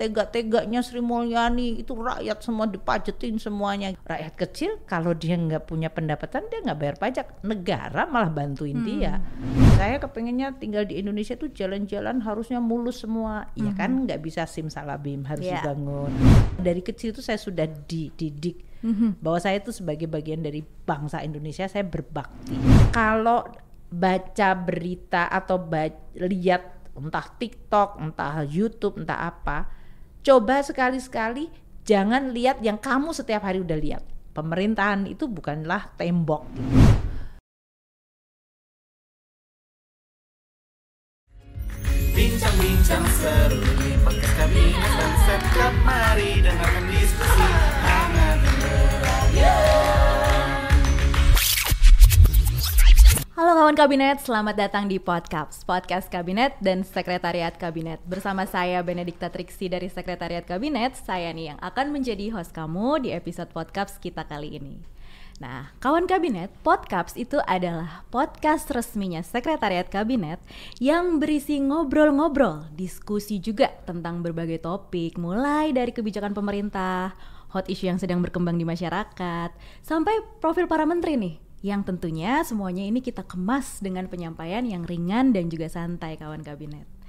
tega-teganya Sri Mulyani itu rakyat semua dipajetin semuanya rakyat kecil kalau dia nggak punya pendapatan dia nggak bayar pajak negara malah bantuin Hmm. dia saya kepengennya tinggal di Indonesia tuh jalan-jalan harusnya mulus semua ya kan nggak bisa simsalabim harus Hmm. Iya. dibangun dari kecil tuh saya sudah dididik Mhm. bahwa saya itu sebagai bagian dari bangsa Indonesia saya berbakti kalau baca berita atau ba- lihat entah TikTok entah YouTube entah apa coba sekali-sekali jangan lihat yang kamu setiap hari udah lihat. Pemerintahan itu bukanlah tembok. Bincang-bincang seru di podcast kabinet dan setiap mari dengarkan diskusi. Hangat dan Halo kawan kabinet, selamat datang di Podcaps, podcast kabinet dan sekretariat kabinet. Bersama saya Benedikta Triksi dari sekretariat kabinet, saya nih yang akan menjadi host kamu di episode Podcaps kita kali ini. Nah, kawan kabinet, Podcaps itu adalah podcast resminya sekretariat kabinet yang berisi ngobrol-ngobrol, diskusi juga tentang berbagai topik, mulai dari kebijakan pemerintah, hot issue yang sedang berkembang di masyarakat, sampai profil para menteri nih yang tentunya semuanya ini kita kemas dengan penyampaian yang ringan dan juga santai kawan kabinet.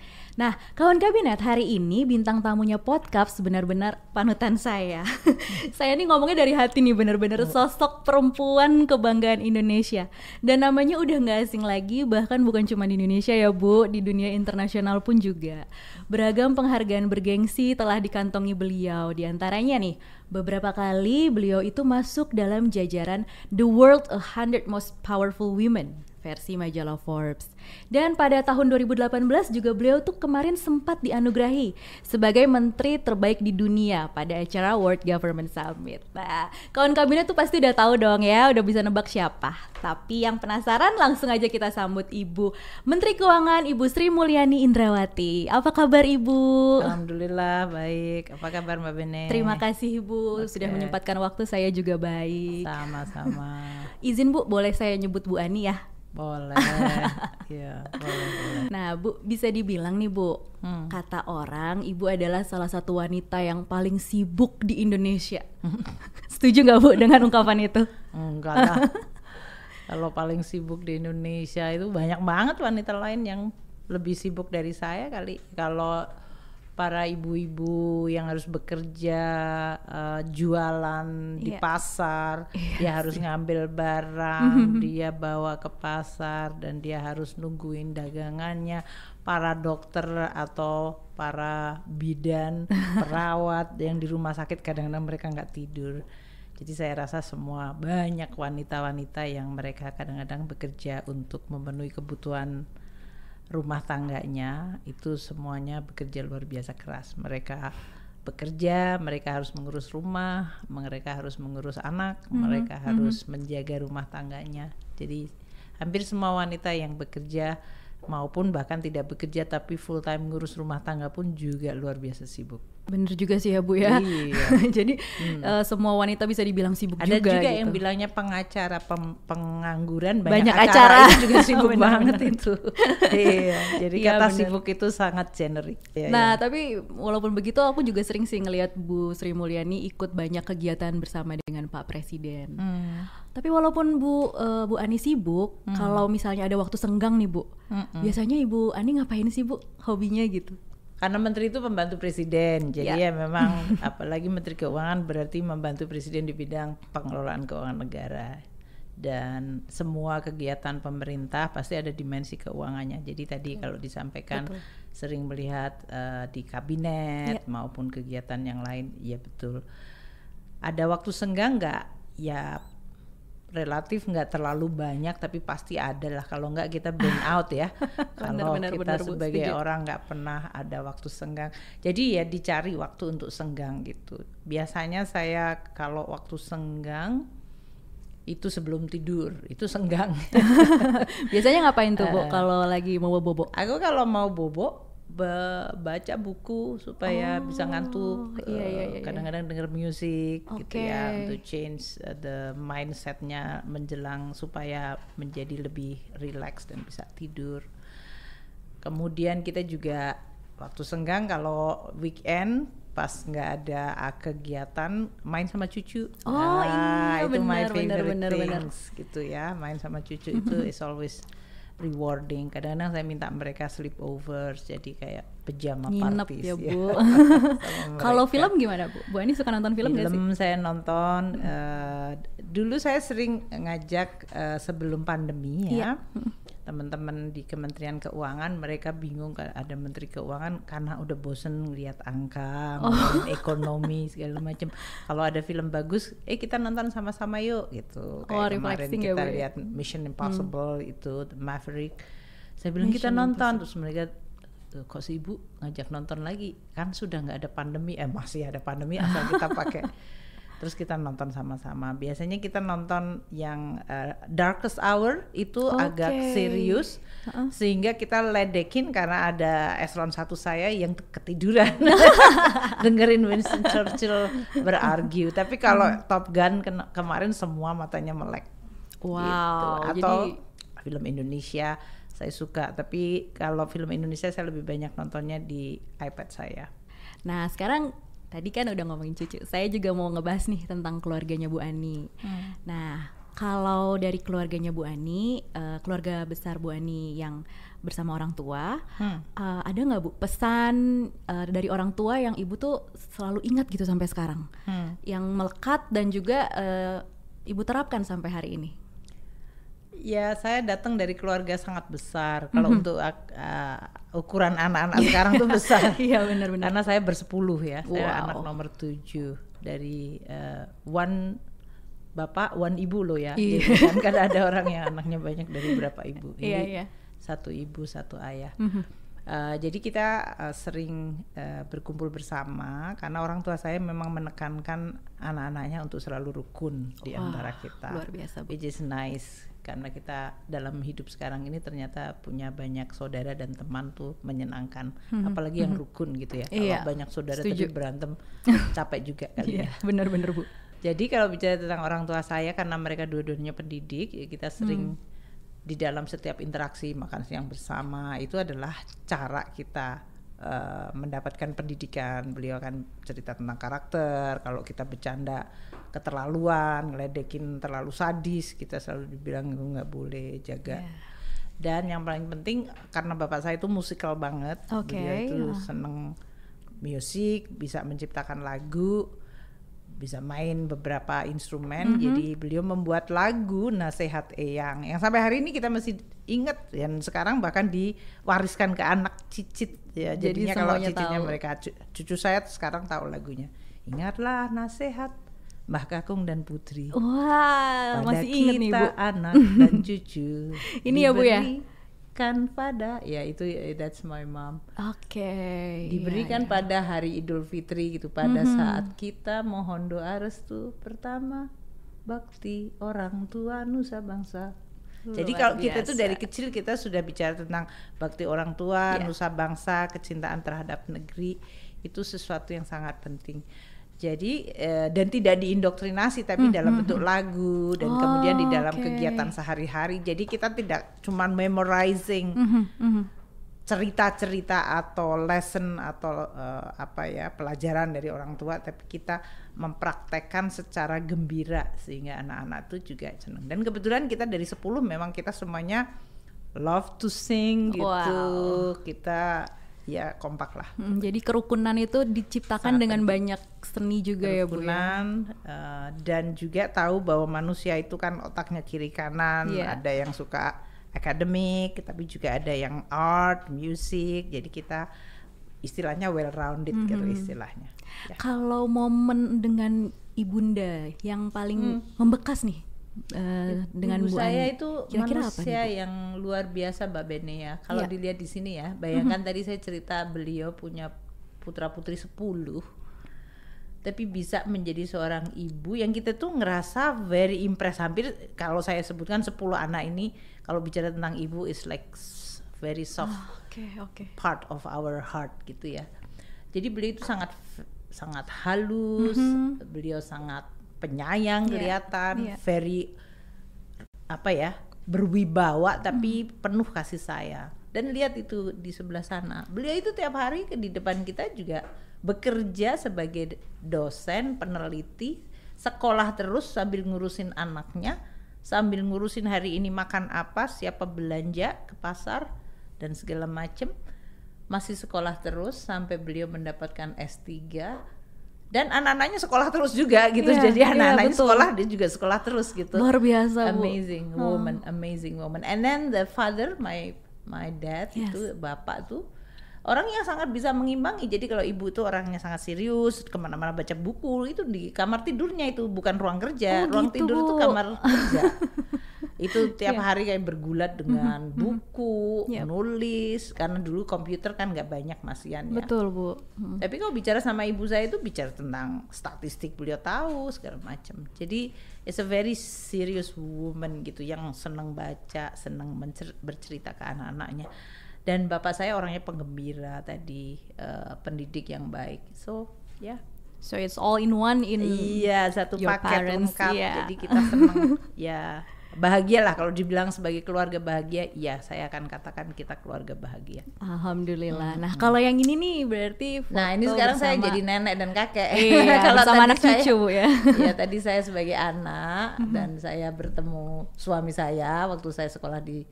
Nah, kawan kabinet hari ini bintang tamunya podcast benar-benar panutan saya. saya ini ngomongnya dari hati nih benar-benar sosok perempuan kebanggaan Indonesia. Dan namanya udah nggak asing lagi bahkan bukan cuma di Indonesia ya Bu, di dunia internasional pun juga. Beragam penghargaan bergengsi telah dikantongi beliau. Di antaranya nih, beberapa kali beliau itu masuk dalam jajaran The World 100 Most Powerful Women versi majalah Forbes. Dan pada tahun 2018 juga beliau tuh kemarin sempat dianugerahi sebagai menteri terbaik di dunia pada acara World Government Summit. Nah, kawan kabinet tuh pasti udah tahu dong ya, udah bisa nebak siapa. Tapi yang penasaran langsung aja kita sambut Ibu Menteri Keuangan Ibu Sri Mulyani Indrawati. Apa kabar Ibu? Alhamdulillah baik apa kabar Mbak Bene Terima kasih Ibu sudah Oke. menyempatkan waktu saya juga baik. sama-sama Izin Bu, boleh saya nyebut Bu Ani ya? Boleh ya boleh boleh Nah, Bu, bisa dibilang nih, Bu, Hmm. kata orang Ibu adalah salah satu wanita yang paling sibuk di Indonesia. Setuju nggak, Bu, dengan ungkapan itu? Enggak lah. Kalau paling sibuk di Indonesia itu banyak banget wanita lain yang lebih sibuk dari saya kali. Kalau para ibu-ibu yang harus bekerja eh, jualan di Iya. pasar, Iya dia harus ngambil barang, dia bawa ke pasar dan dia harus nungguin dagangannya. Para dokter atau para bidan, perawat yang di rumah sakit kadang-kadang mereka nggak tidur. Jadi saya rasa semua banyak wanita-wanita yang mereka kadang-kadang bekerja untuk memenuhi kebutuhan rumah tangganya itu semuanya bekerja luar biasa keras. Mereka bekerja, mereka harus mengurus rumah, mereka harus mengurus anak, mereka harus menjaga rumah tangganya. Jadi hampir semua wanita yang bekerja maupun bahkan tidak bekerja tapi full time ngurus rumah tangga pun juga luar biasa sibuk. Bener juga sih ya, Bu ya. Iya. Jadi eh, semua wanita bisa dibilang sibuk Ada juga, juga, gitu. yang bilangnya pengacara pem- pengangguran banyak, Banyak acara, acara. itu juga sibuk Benar, banget benar. itu. iya, jadi Iya, kata benar. sibuk itu sangat generik. Iya, Nah, iya. tapi walaupun begitu aku juga sering sih ngelihat Bu Sri Mulyani ikut banyak kegiatan bersama dengan Pak Presiden. Hmm. Tapi walaupun Bu eh, Bu Ani sibuk, kalau misalnya ada waktu senggang nih Bu, Mm-mm. biasanya Ibu Ani ngapain sih Bu hobinya gitu? Karena menteri itu pembantu presiden, jadi Ya. ya memang apalagi menteri keuangan berarti membantu presiden di bidang pengelolaan keuangan negara. Dan semua kegiatan pemerintah pasti ada dimensi keuangannya. Jadi tadi kalau disampaikan Betul. sering melihat eh, di kabinet maupun kegiatan yang lain, ya betul. Ada waktu senggang nggak? Ya relatif nggak terlalu banyak tapi pasti ada lah. Kalau nggak kita burn out ya. Kalau benar, kita benar, Bu, sebagai setuju. orang nggak pernah ada waktu senggang. Jadi ya dicari waktu untuk senggang gitu. Biasanya saya kalau waktu senggang itu sebelum tidur itu senggang. Biasanya ngapain tuh Bu? Eh. kalau lagi mau bobo? aku kalau mau bobo baca buku supaya bisa ngantuk iya, iya, eh, iya, iya. kadang-kadang denger musik gitu ya untuk change uh, the mindsetnya menjelang supaya menjadi lebih relax dan bisa tidur kemudian kita juga waktu senggang kalau weekend pas nggak ada ah, kegiatan main sama cucu. Oh, Ah, iya, itu my benar, benar, favorite benar, benar. things gitu ya. Main sama cucu itu is always rewarding. Kadang-kadang saya minta mereka sleepovers jadi kayak pajama Nginep parties ya, Bu. sama Kalau film gimana, Bu? Bu Ani suka nonton film nggak sih? Film saya nonton eh, dulu saya sering ngajak eh, sebelum pandemi ya teman-teman di Kementerian Keuangan mereka bingung ada Menteri Keuangan karena udah bosen lihat angka, Oh. ekonomi segala macam. Kalau ada film bagus, eh kita nonton sama-sama yuk gitu. Oh, Kayak kemarin refreshing ya, kita ya? lihat Mission Impossible itu The Maverick. Saya bilang kita Mission nonton terus mereka "Tuh, kok si ibu ngajak nonton lagi kan sudah nggak ada pandemi eh masih ada pandemi asal kita pakai terus kita nonton sama-sama. Biasanya kita nonton yang eh, Darkest Hour itu agak Oke. serius sehingga kita ledekin karena ada eselon satu saya yang ketiduran. Dengerin Winston Churchill berargue. Tapi kalau Hmm. Top Gun kena- kemarin semua matanya melek. Wow, gitu. atau jadi- film Indonesia saya suka. Tapi kalau film Indonesia saya lebih banyak nontonnya di iPad saya. Nah, sekarang tadi kan udah ngomongin cucu. Saya juga mau ngebahas nih tentang keluarganya Bu Ani. Nah, kalau dari keluarganya Bu Ani, eh, keluarga besar Bu Ani yang bersama orang tua, Hmm. eh, ada nggak Bu pesan eh, dari orang tua yang ibu tuh selalu ingat gitu sampai sekarang, Hmm. yang melekat dan juga eh, ibu terapkan sampai hari ini? Ya, saya datang dari keluarga sangat besar. Kalau untuk ak- uh, ukuran anak-anak sekarang tuh besar. Iya, benar-benar. Karena saya bersepuluh ya. Saya Wow. anak nomor tujuh dari uh, one bapak, one ibu loh ya. Iya. Jadi kan kadang ada orang yang anaknya banyak dari berapa ibu. Iya, Jadi iya. Satu ibu, satu ayah. Mhm. Uh, jadi kita uh, sering uh, berkumpul bersama karena orang tua saya memang menekankan anak-anaknya untuk selalu rukun di Wah, antara kita. luar biasa, Bu. Which is nice karena kita dalam hidup sekarang ini ternyata punya banyak saudara dan teman tuh menyenangkan, apalagi yang rukun gitu ya. Kalau Iya, banyak saudara setuju. tapi berantem capek juga kali Iya, ya. benar-benar Bu. Jadi kalau bicara tentang orang tua saya karena mereka dua-duanya pendidik, ya kita sering di dalam setiap interaksi makan siang bersama itu adalah cara kita eh, mendapatkan pendidikan. Beliau akan cerita tentang karakter. Kalau kita bercanda keterlaluan, ngeledekin terlalu sadis, kita selalu dibilang "Lu nggak boleh jaga. Iya. Dan yang paling penting karena bapak saya itu musikal banget, Oke, beliau itu ah. seneng musik, bisa menciptakan lagu, bisa main beberapa instrumen. Jadi beliau membuat lagu Nasihat Eyang yang sampai hari ini kita masih ingat dan sekarang bahkan diwariskan ke anak cicit ya. Jadi Jadinya kalau cicitnya tahu. mereka cu- cucu saya sekarang tahu lagunya. Ingatlah nasihat Mbah Kakung dan Putri. Wah, Pada masih ingat nih kita Bu. anak dan cucu. Ini ya, Bu, ya? Diberikan pada ya itu that's my mom. Oke. Diberikan iya, iya. pada hari Idul Fitri gitu pada saat kita mohon doa restu pertama bakti orang tua nusa bangsa. Jadi Luar kalau kita tuh biasa. dari kecil kita sudah bicara tentang bakti orang tua, Iya. nusa bangsa, kecintaan terhadap negeri itu sesuatu yang sangat penting. Jadi eh, dan tidak diindoktrinasi tapi dalam bentuk lagu dan kemudian di Hmm, Oh, dalam oke. kegiatan sehari-hari. Jadi kita tidak cuman memorizing Mhm, mhm. cerita-cerita atau lesson atau eh, apa ya pelajaran dari orang tua tapi kita mempraktekkan secara gembira sehingga anak-anak itu juga senang dan kebetulan kita dari 10 memang kita semuanya love to sing gitu Wow. kita ya kompak lah Hmm, jadi kerukunan itu diciptakan Sangat dengan banyak seni juga ya Bu ya. kerukunan eh, dan juga tahu bahwa manusia itu kan otaknya kiri kanan Iya. ada yang suka akademik tapi juga ada yang art music jadi kita istilahnya well rounded gitu Mhm. istilahnya ya. Kalau momen dengan ibunda yang paling membekas nih eh, dengan Ibu Bu saya itu Kira-kira apa manusia nih, Bu? yang luar biasa Mbak Bene ya. Kalau Iya. dilihat di sini ya, bayangkan tadi saya cerita beliau punya putra putri 10 tapi bisa menjadi seorang ibu yang kita tuh ngerasa very impressed hampir kalau saya sebutkan 10 anak ini kalau bicara tentang ibu is like very soft Oke, oke. part of our heart gitu ya. Jadi beliau itu sangat sangat halus, beliau sangat penyayang Iya, kelihatan, iya. very apa ya berwibawa tapi penuh kasih sayang. Dan lihat itu di sebelah sana, beliau itu tiap hari di depan kita juga bekerja sebagai dosen, peneliti, sekolah terus sambil ngurusin anaknya, sambil ngurusin hari ini makan apa, siapa belanja ke pasar dan segala macem. Masih sekolah terus sampai beliau mendapatkan S3 dan anak-anaknya sekolah terus juga gitu. Iya, Jadi iya, anak-anaknya betul. sekolah dia juga sekolah terus gitu Luar biasa, Bu. amazing Oh. woman amazing woman and then the father my my dad Yes. itu bapak tuh orang yang sangat bisa mengimbangi jadi kalau ibu tuh orangnya sangat serius ke mana-mana baca buku itu di kamar tidurnya itu bukan ruang kerja Oh, ruang gitu, tidur itu Bu. kamar kerja itu tiap Iya. hari kayak bergulat dengan buku Yep. nulis karena dulu komputer kan nggak banyak masiannya Betul, Bu. Hmm. tapi kalau bicara sama ibu saya itu bicara tentang statistik beliau tahu segala macam. Jadi it's a very serious woman gitu yang senang baca, senang mencer- bercerita ke anak-anaknya. Dan bapak saya orangnya penggembira tadi, eh, pendidik yang baik. So ya, So it's all in one in iya satu your paket parents, lengkap. iya. Jadi kita senang ya bahagia lah kalau dibilang sebagai keluarga bahagia. Iya saya akan katakan kita keluarga bahagia. Alhamdulillah. Nah, kalau yang ini nih berarti Nah ini sekarang saya bersama- jadi nenek dan kakek. Iya, Kalau tadi anak saya- cucu, ya. ya tadi saya sebagai anak dan saya bertemu suami saya waktu saya sekolah di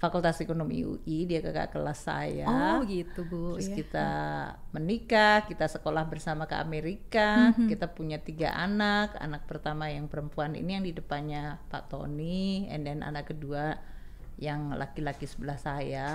Fakultas Ekonomi UI, dia kakak kelas saya. Oh, gitu, Bu. Terus Iya. kita menikah, kita sekolah bersama ke Amerika, Mhm. kita punya tiga anak. Anak pertama yang perempuan ini yang di depannya Pak Tony, and then anak kedua yang laki-laki sebelah saya,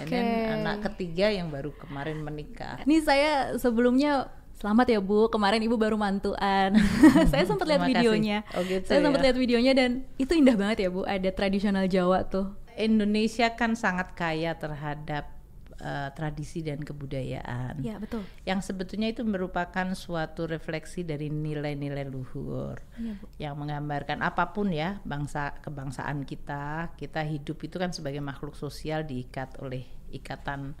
and then anak ketiga yang baru kemarin menikah. Ini saya sebelumnya selamat ya Bu, kemarin Ibu baru mantuan. saya sempat lihat kasih. videonya. Oh, gitu saya sempat ya. lihat videonya dan itu indah banget ya Bu, ada tradisional Jawa tuh. Indonesia kan sangat kaya terhadap eh, tradisi dan kebudayaan. Iya, betul. Yang sebetulnya itu merupakan suatu refleksi dari nilai-nilai luhur Iya, Bu. yang menggambarkan apa pun ya bangsa kebangsaan kita. Kita hidup itu kan sebagai makhluk sosial diikat oleh ikatan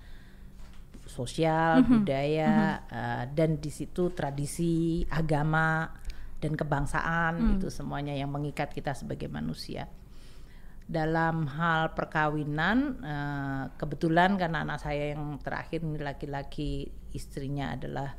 sosial, Mhm. budaya, eh, dan di situ tradisi, agama, dan kebangsaan Hmm. itu semuanya yang mengikat kita sebagai manusia. Dalam hal perkawinan, eh, kebetulan karena anak saya yang terakhir ini laki-laki, istrinya adalah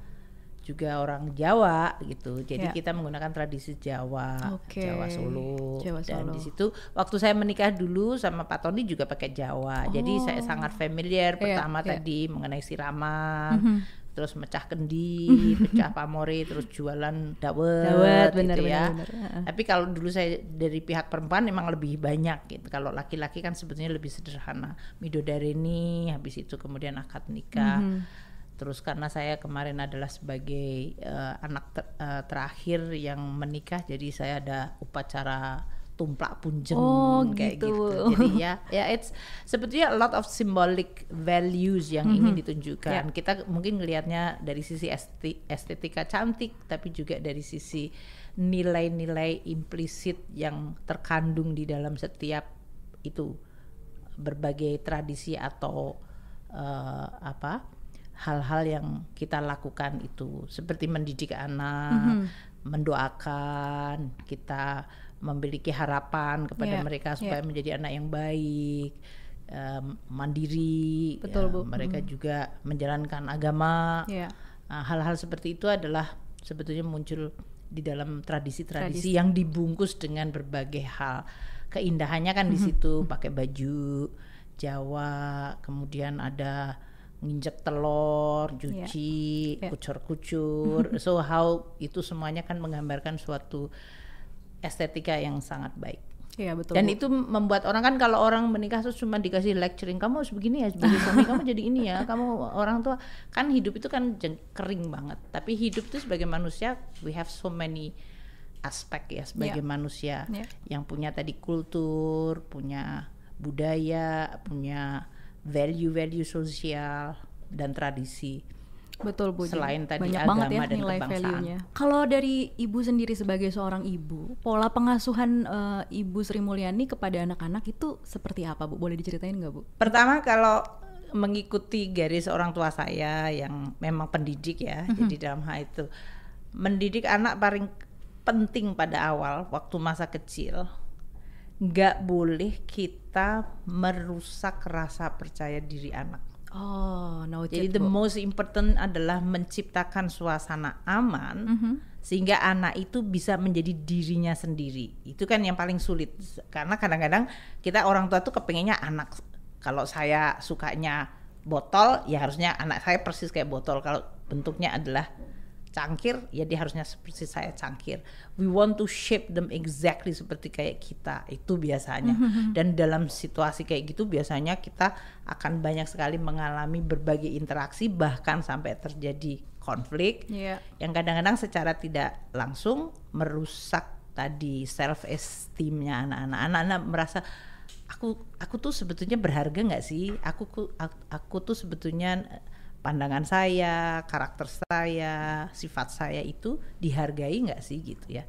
juga orang Jawa gitu. Jadi Ya. kita menggunakan tradisi Jawa, Oke. Jawa Solo. Jawa Dan Solo. di situ waktu saya menikah dulu sama Pak Tony juga pakai Jawa. Jadi saya sangat familiar Iya, pertama iya. tadi mengenai siraman, Mhm. Terus mecah kendi, pecah pamori, terus jualan dawet, Dawet, gitu benar, ya. benar. Heeh. Tapi kalau dulu saya dari pihak perempuan memang lebih banyak gitu. Kalau laki-laki kan sebetulnya lebih sederhana. Midodareni, habis itu kemudian akad nikah. Mhm. Terus karena saya kemarin adalah sebagai eh, anak ter- eh, terakhir yang menikah, jadi saya ada upacara tumplak punjeng Oh, kayak gitu. gitu. Jadi ya, ya it's sebetulnya a lot of symbolic values yang ingin Mhm. ditunjukkan. Kita mungkin ngelihatnya dari sisi esti- estetika cantik, tapi juga dari sisi nilai-nilai implisit yang terkandung di dalam setiap itu berbagai tradisi atau eh, apa hal-hal yang kita lakukan itu seperti mendidik anak, mendoakan, kita memiliki harapan kepada Iya, mereka iya. supaya menjadi anak yang baik, em, mandiri, Betul, ya, Bu. mereka juga menjalankan agama. Iya. Nah, hal-hal seperti itu adalah sebetulnya muncul di dalam tradisi-tradisi Tradisi. yang dibungkus dengan berbagai hal. Keindahannya kan di situ pakai baju Jawa, kemudian ada nginjek telur, cuci, Iya. kucur-kucur. so how itu semuanya kan menggambarkan suatu estetika yang sangat baik. Iya, betul. Dan Bu. itu membuat orang kan kalau orang menikah terus cuma dikasih lecturing kamu harus begini ya sebagai suami kamu jadi ini ya kamu orang tua kan hidup itu kan kering banget tapi hidup itu sebagai manusia we have so many aspek ya sebagai Yeah. manusia Yeah. yang punya tadi kultur punya budaya punya value-value sosial dan tradisi Betul Bu. Jadi Selain tadi banyak banget ya agama dan nilai value-nya. Kalau dari Ibu sendiri sebagai seorang ibu, pola pengasuhan eh, Ibu Sri Mulyani kepada anak-anak itu seperti apa Bu? Boleh diceritain nggak Bu? Pertama kalau mengikuti garis orang tua saya yang memang pendidik ya, Mhm. jadi dalam hal itu mendidik anak paling penting pada awal waktu masa kecil, nggak boleh kita merusak rasa percaya diri anak. Oh, no Jadi the Bu. most important adalah menciptakan suasana aman Mhm. sehingga anak itu bisa menjadi dirinya sendiri. Itu kan yang paling sulit karena kadang-kadang kita orang tua tuh kepengennya anak kalau saya sukanya botol ya harusnya anak saya persis kayak botol. Kalau bentuknya adalah cangkir ya dia harusnya seperti saya cangkir. We want to shape them exactly seperti kayak kita itu biasanya. Dan dalam situasi kayak gitu biasanya kita akan banyak sekali mengalami berbagai interaksi bahkan sampai terjadi konflik Iya. yang kadang-kadang secara tidak langsung merusak tadi self esteemnya anak-anak. Anak-anak merasa aku aku tuh sebetulnya berharga nggak sih? Aku ku- aku, aku tuh sebetulnya pandangan saya, karakter saya, sifat saya itu dihargai nggak sih gitu ya.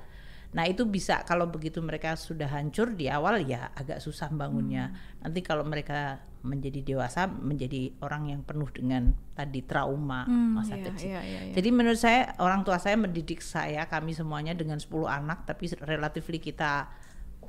Nah itu bisa kalau begitu mereka sudah hancur di awal ya agak susah bangunnya. Nanti kalau mereka menjadi dewasa menjadi orang yang penuh dengan tadi trauma Hmm, masa iya, kecil. iya, iya, iya. Jadi menurut saya orang tua saya mendidik saya kami semuanya dengan 10 anak tapi relatifly kita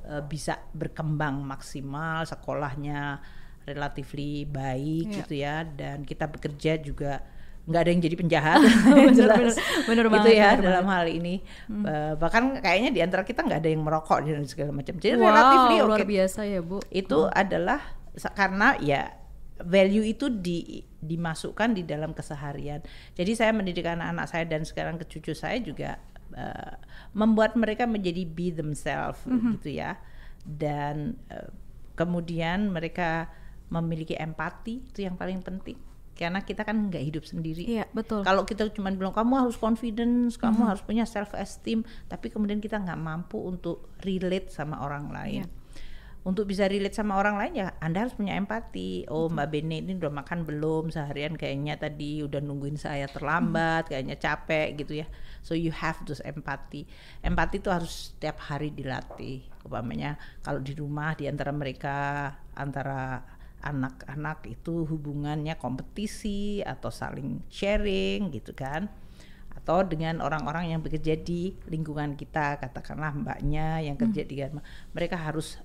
eh, bisa berkembang maksimal sekolahnya relatifly baik Iya. gitu ya dan kita bekerja juga nggak ada yang jadi penjahat Bener, bener, bener gitu banget, ya bener dalam banget. hal ini Eh, bahkan kayaknya di antara kita nggak ada yang merokok dan segala macam jadi wow, relatifly oke luar biasa ya, Bu. itu adalah sa- karena ya value itu di dimasukkan di dalam keseharian. Jadi saya mendidik anak-anak saya dan sekarang ke cucu saya juga eh, membuat mereka menjadi be themselves gitu ya. Dan eh, kemudian mereka memiliki empati itu yang paling penting. Karena kita kan nggak hidup sendiri. Iya, betul. Kalau kita cuma bilang kamu harus confidence, kamu harus punya self esteem, tapi kemudian kita nggak mampu untuk relate sama orang lain. Iya. Untuk bisa relate sama orang lain ya Anda harus punya empati. Oh Mbak Bene ini udah makan belum seharian kayaknya tadi udah nungguin saya terlambat, kayaknya capek gitu ya. So you have those empati. Empati itu harus setiap hari dilatih. Umpamanya kalau di rumah di antara mereka antara anak-anak itu hubungannya kompetisi atau saling sharing gitu kan. Atau dengan orang-orang yang bekerja di lingkungan kita katakanlah mbaknya yang kerja di Garma mereka harus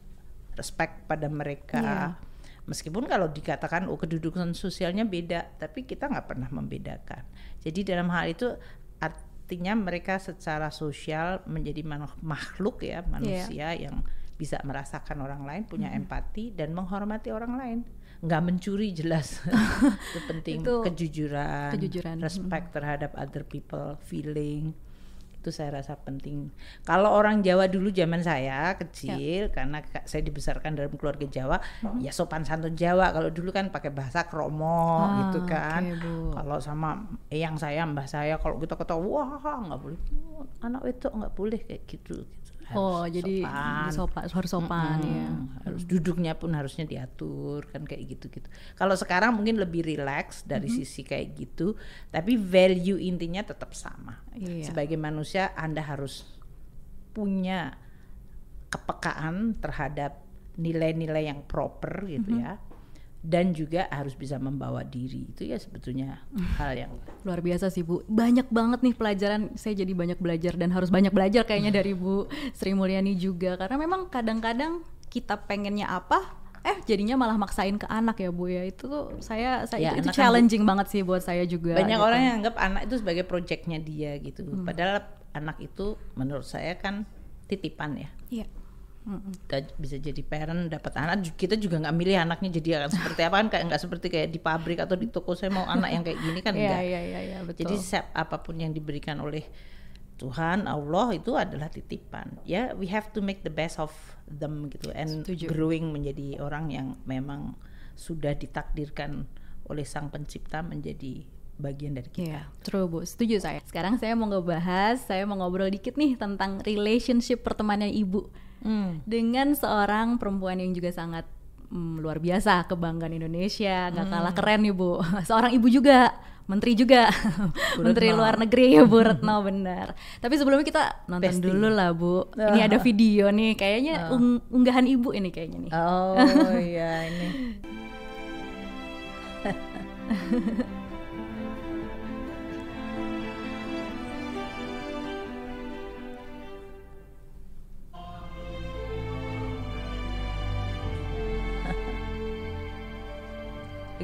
respect pada mereka. Iya. meskipun kalau dikatakan oh kedudukan sosialnya beda tapi kita nggak pernah membedakan. Jadi dalam hal itu artinya mereka secara sosial menjadi makhluk ya manusia yang bisa merasakan orang lain punya empati dan menghormati orang lain nggak mencuri jelas itu penting Itu kejujuran, kejujuran. respect terhadap other people feeling itu saya rasa penting. Kalau orang Jawa dulu zaman saya kecil karena ka- saya dibesarkan dalam keluarga Jawa, ya sopan santun Jawa. Kalau dulu kan pakai bahasa kromo Ah, gitu kan. Bu. Kalau sama eyang saya, mbah saya kalau kita ketawa, wah nggak boleh, anak wedok nggak boleh kayak gitu. gitu. Oh, Harus jadi sopan. sopan, harus sopan Mm-mm. ya. harus duduknya pun harusnya diatur kan kayak gitu-gitu. Kalau sekarang mungkin lebih relax dari sisi kayak gitu, tapi value intinya tetap sama. Iya. Sebagai manusia Anda harus punya kepekaan terhadap nilai-nilai yang proper gitu ya. Dan juga harus bisa membawa diri. Itu ya sebetulnya hal yang Luar biasa sih Bu. Banyak banget nih pelajaran. Saya jadi banyak belajar dan harus banyak belajar kayaknya dari Bu Sri Mulyani juga. Karena memang kadang-kadang kita pengennya apa, eh jadinya malah maksain ke anak ya Bu ya. Itu tuh saya saya Ya, itu, itu kan challenging banget sih buat saya juga. banyak gitu. orang yang anggap anak itu sebagai proyeknya dia gitu padahal anak itu menurut saya kan titipan ya Iya. Kita bisa jadi parent dapat anak kita juga nggak milih anaknya jadi akan seperti apa kan kayak nggak seperti kayak di pabrik atau di toko saya mau anak yang kayak gini kan enggak iya iya iya, betul. jadi siap apa pun yang diberikan oleh Tuhan Allah itu adalah titipan ya we have to make the best of them gitu and Setuju. growing menjadi orang yang memang sudah ditakdirkan oleh sang pencipta menjadi bagian dari kita Iya, true Bu. Setuju saya. Sekarang saya mau ngebahas, saya mau ngobrol dikit nih tentang relationship pertemanan Ibu Hmm. dengan seorang perempuan yang juga sangat mm, luar biasa kebanggaan Indonesia, nggak kalah keren nih Bu. Seorang ibu juga, menteri juga, menteri luar negeri ya Bu Retno benar. Tapi sebelumnya kita nonton Pasti. dulu lah Bu. Ini ada video nih, kayaknya ung- unggahan ibu ini kayaknya nih. Oh iya ini.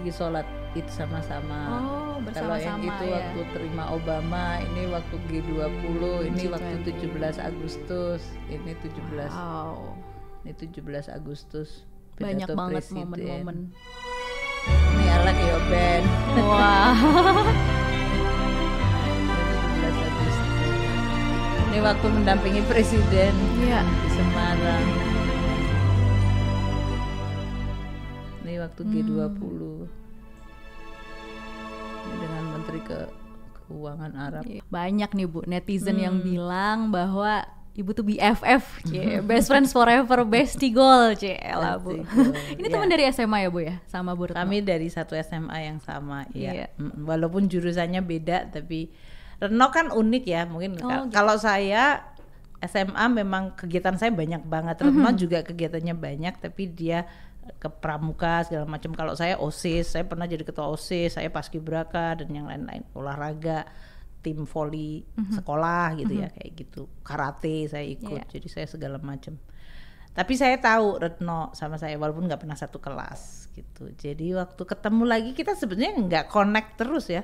Lagi sholat. itu sama-sama. Oh, Kalau yang itu ya. waktu terima Obama, ini waktu G20, ini G20. waktu 17 Agustus, ini 17 Wow. ini 17 Agustus. Banyak banget momen-momen. Ini Band. Wah. 17 Agustus. Ini waktu mendampingi presiden Iya. di Semarang. Waktu Hmm. G20. Ini dengan Menteri ke Keuangan Arab. Banyak nih Bu netizen yang Hmm. bilang bahwa Ibu tuh BFF, cie. best friends forever, bestie goal, cie lah Bu. Ini iya. teman dari SMA ya Bu ya, sama Bu Retno? Kami dari satu SMA yang sama, Iya. ya. Mm, Walaupun jurusannya beda, tapi Reno kan unik ya. Mungkin Oh, gitu. kalau saya SMA memang kegiatan saya banyak banget. Mhm. Retno juga kegiatannya banyak, tapi dia ke pramuka segala macam. Kalau saya OSIS, saya pernah jadi ketua OSIS, saya paskibraka dan yang lain-lain. Olahraga tim voli Mhm. sekolah gitu ya kayak gitu. Karate saya ikut Iya. jadi saya segala macam. Tapi saya tahu Retno sama saya walaupun nggak pernah satu kelas gitu. Jadi waktu ketemu lagi kita sebenarnya nggak connect terus ya.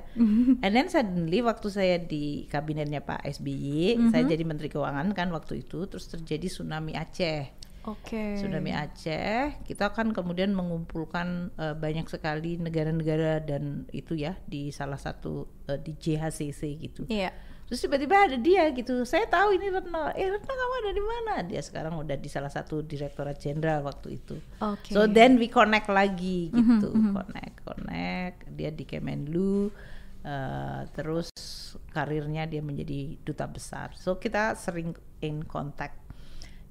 And then suddenly waktu saya di kabinetnya Pak SBY saya jadi Menteri Keuangan kan waktu itu terus terjadi tsunami Aceh Oke. tsunami Aceh kita kan kemudian mengumpulkan eh, banyak sekali negara-negara dan itu ya di salah satu eh, di JHCC gitu Iya. Terus tiba-tiba ada dia gitu. Saya tahu ini Retno. Eh Retno kamu ada di mana? Dia sekarang udah di salah satu direktorat jenderal waktu itu. Oke. So then we connect lagi gitu. Connect, connect. Dia di Kemenlu. eh, terus karirnya dia menjadi duta besar. So kita sering in contact.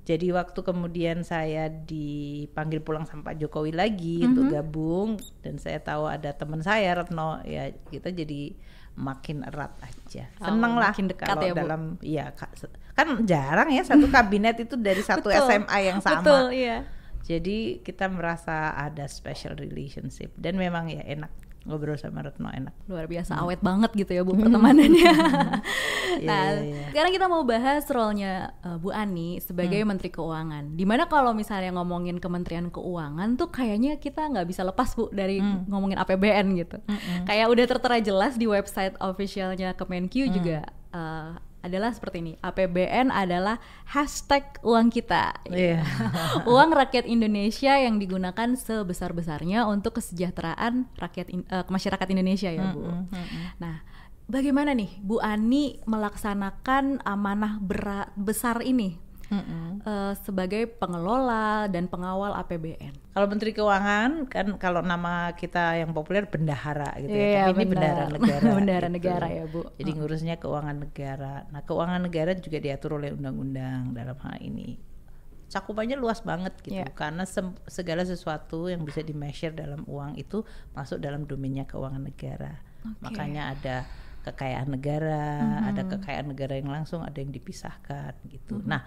Jadi waktu kemudian saya dipanggil pulang sama Pak Jokowi lagi untuk gabung dan saya tahu ada teman saya Retno ya kita jadi makin erat aja. Oh, Seneng lah makin dekat kalau ya, Bu? dalam iya se- kan jarang ya satu kabinet itu dari satu Betul. SMA yang sama. Betul, iya. Jadi kita merasa ada special relationship dan memang ya enak ngobrol sama Retno enak. Luar biasa awet banget gitu ya Bu pertemanannya. nah, Iya, iya. sekarang kita mau bahas role-nya uh, Bu Ani sebagai Hmm. Menteri Keuangan. Di mana kalau misalnya ngomongin Kementerian Keuangan tuh kayaknya kita nggak bisa lepas Bu dari Hmm. ngomongin APBN gitu. Kayak udah tertera jelas di website officialnya Kemenq Hmm. juga uh, adalah seperti ini. APBN adalah hashtag uang kita. Iya. uang rakyat Indonesia yang digunakan sebesar-besarnya untuk kesejahteraan rakyat in- eh, masyarakat Indonesia ya Bu. Nah, bagaimana nih Bu Ani melaksanakan amanah berat besar ini Mm-mm. eh, sebagai pengelola dan pengawal APBN? Kalau Menteri Keuangan kan kalau nama kita yang populer bendahara gitu Iya, ya. Tapi ini bendahara negara. Bendahara gitu. negara ya, Bu. Jadi ngurusnya keuangan negara. Nah, keuangan negara juga diatur oleh undang-undang dalam hal ini. Cakupannya luas banget gitu Iya. karena segala sesuatu yang bisa di-measure dalam uang itu masuk dalam domainnya keuangan negara. Oke. Makanya ada kekayaan negara, Mm-hmm. ada kekayaan negara yang langsung, ada yang dipisahkan gitu. Mm-hmm. Nah,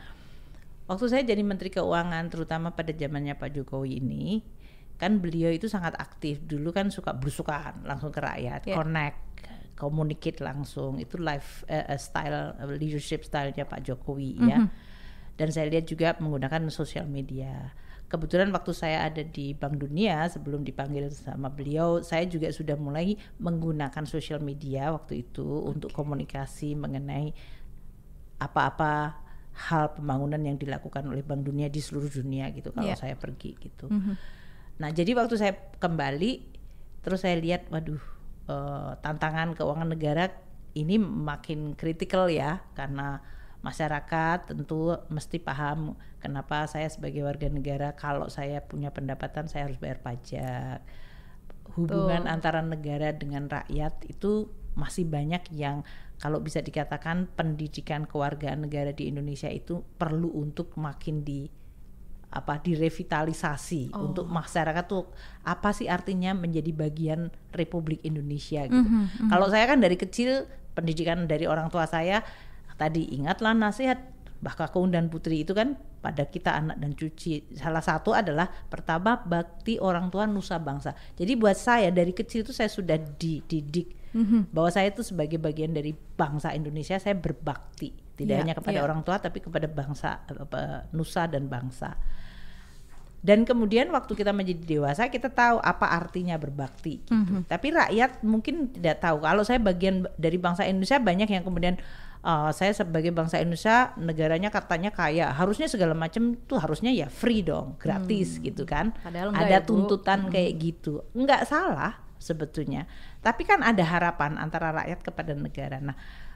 waktu saya jadi Menteri Keuangan, terutama pada zamannya Pak Jokowi ini, kan beliau itu sangat aktif. Dulu kan suka berusukan langsung ke rakyat, Yeah. connect, communicate langsung. Itu life eh, style leadership stylenya Pak Jokowi ya. Dan saya lihat juga menggunakan sosial media. Kebetulan waktu saya ada di Bank Dunia sebelum dipanggil sama beliau, saya juga sudah mulai menggunakan sosial media waktu itu untuk komunikasi mengenai apa-apa hal pembangunan yang dilakukan oleh Bank Dunia di seluruh dunia gitu kalau Iya. saya pergi gitu. Mhm. Nah, jadi waktu saya kembali terus saya lihat waduh eh, tantangan keuangan negara ini makin kritikal ya karena masyarakat tentu mesti paham kenapa saya sebagai warga negara kalau saya punya pendapatan saya harus bayar pajak. Hubungan Betul. antara negara dengan rakyat itu masih banyak yang kalau bisa dikatakan pendidikan kewargaan negara di Indonesia itu perlu untuk makin di apa direvitalisasi Oh. untuk masyarakat tuh apa sih artinya menjadi bagian Republik Indonesia gitu. Mhm, Kalau saya kan dari kecil pendidikan dari orang tua saya tadi ingatlah nasihat Mbah Kakung dan Putri itu kan pada kita anak dan cuci. Salah satu adalah pertama bakti orang tua nusa bangsa. Jadi buat saya dari kecil itu saya sudah dididik Mhm. bahwa saya itu sebagai bagian dari bangsa Indonesia saya berbakti tidak Iya, hanya kepada iya. orang tua tapi kepada bangsa apa, nusa dan bangsa Dan kemudian waktu kita menjadi dewasa kita tahu apa artinya berbakti gitu. Tapi rakyat mungkin tidak tahu. Kalau saya bagian dari bangsa Indonesia banyak yang kemudian uh, saya sebagai bangsa Indonesia negaranya katanya kaya, harusnya segala macam tuh harusnya ya free dong, gratis gitu kan. Padahal ada ya, Bu. tuntutan kayak gitu. Enggak salah sebetulnya. Tapi kan ada harapan antara rakyat kepada negara. Nah,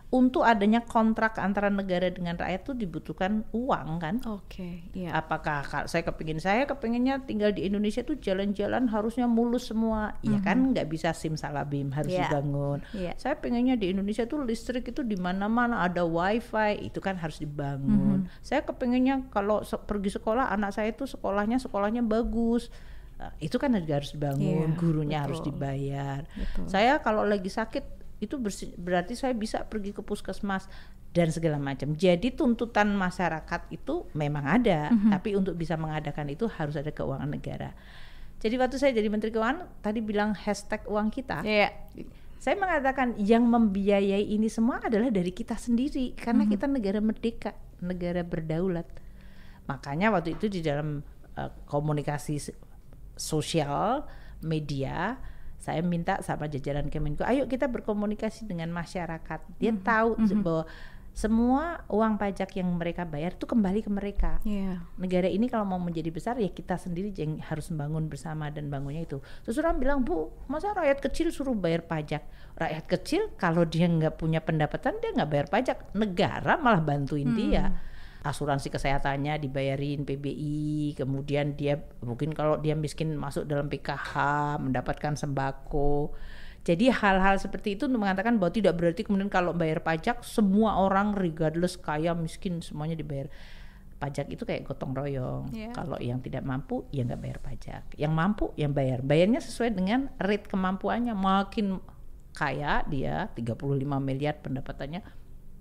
untuk adanya kontrak antara negara dengan rakyat tuh dibutuhkan uang kan? Oke, iya. Apakah ka- saya kepingin saya kepinginnya tinggal di Indonesia tuh jalan-jalan harusnya mulus semua, Iya kan nggak bisa simsalabim harus Iya. dibangun. Iya. Saya pengennya di Indonesia tuh listrik itu di mana-mana ada wifi itu kan harus dibangun. Saya kepinginnya kalau se- pergi sekolah anak saya tuh sekolahnya sekolahnya bagus. Eh, itu kan juga harus dibangun, gurunya harus betul. dibayar. Betul. Saya kalau lagi sakit itu berarti saya bisa pergi ke puskesmas dan segala macam. Jadi tuntutan masyarakat itu memang ada, Mhm. tapi untuk bisa mengadakan itu harus ada keuangan negara. Jadi waktu saya jadi Menteri Keuangan tadi bilang hashtag uang kita. Iya. Saya mengatakan yang membiayai ini semua adalah dari kita sendiri karena kita negara merdeka, negara berdaulat. Makanya waktu itu di dalam uh, komunikasi sosial media saya minta sama jajaran Kemenko, ayo kita berkomunikasi dengan masyarakat. Dia tahu bahwa semua uang pajak yang mereka bayar itu kembali ke mereka Iya. negara ini kalau mau menjadi besar ya kita sendiri yang harus membangun bersama dan bangunnya itu. Terus orang bilang bu, masa rakyat kecil suruh bayar pajak? Rakyat kecil kalau dia nggak punya pendapatan dia nggak bayar pajak, negara malah bantuin dia. Asuransi kesehatannya dibayarin PBI, kemudian dia mungkin kalau dia miskin masuk dalam PKH mendapatkan sembako. Jadi hal-hal seperti itu untuk mengatakan bahwa tidak berarti kemudian kalau bayar pajak semua orang regardless kaya miskin semuanya dibayar pajak itu kayak gotong royong. Iya. Kalau yang tidak mampu ya nggak bayar pajak. Yang mampu yang bayar. Bayarnya sesuai dengan rate kemampuannya. Makin kaya dia 35 miliar pendapatannya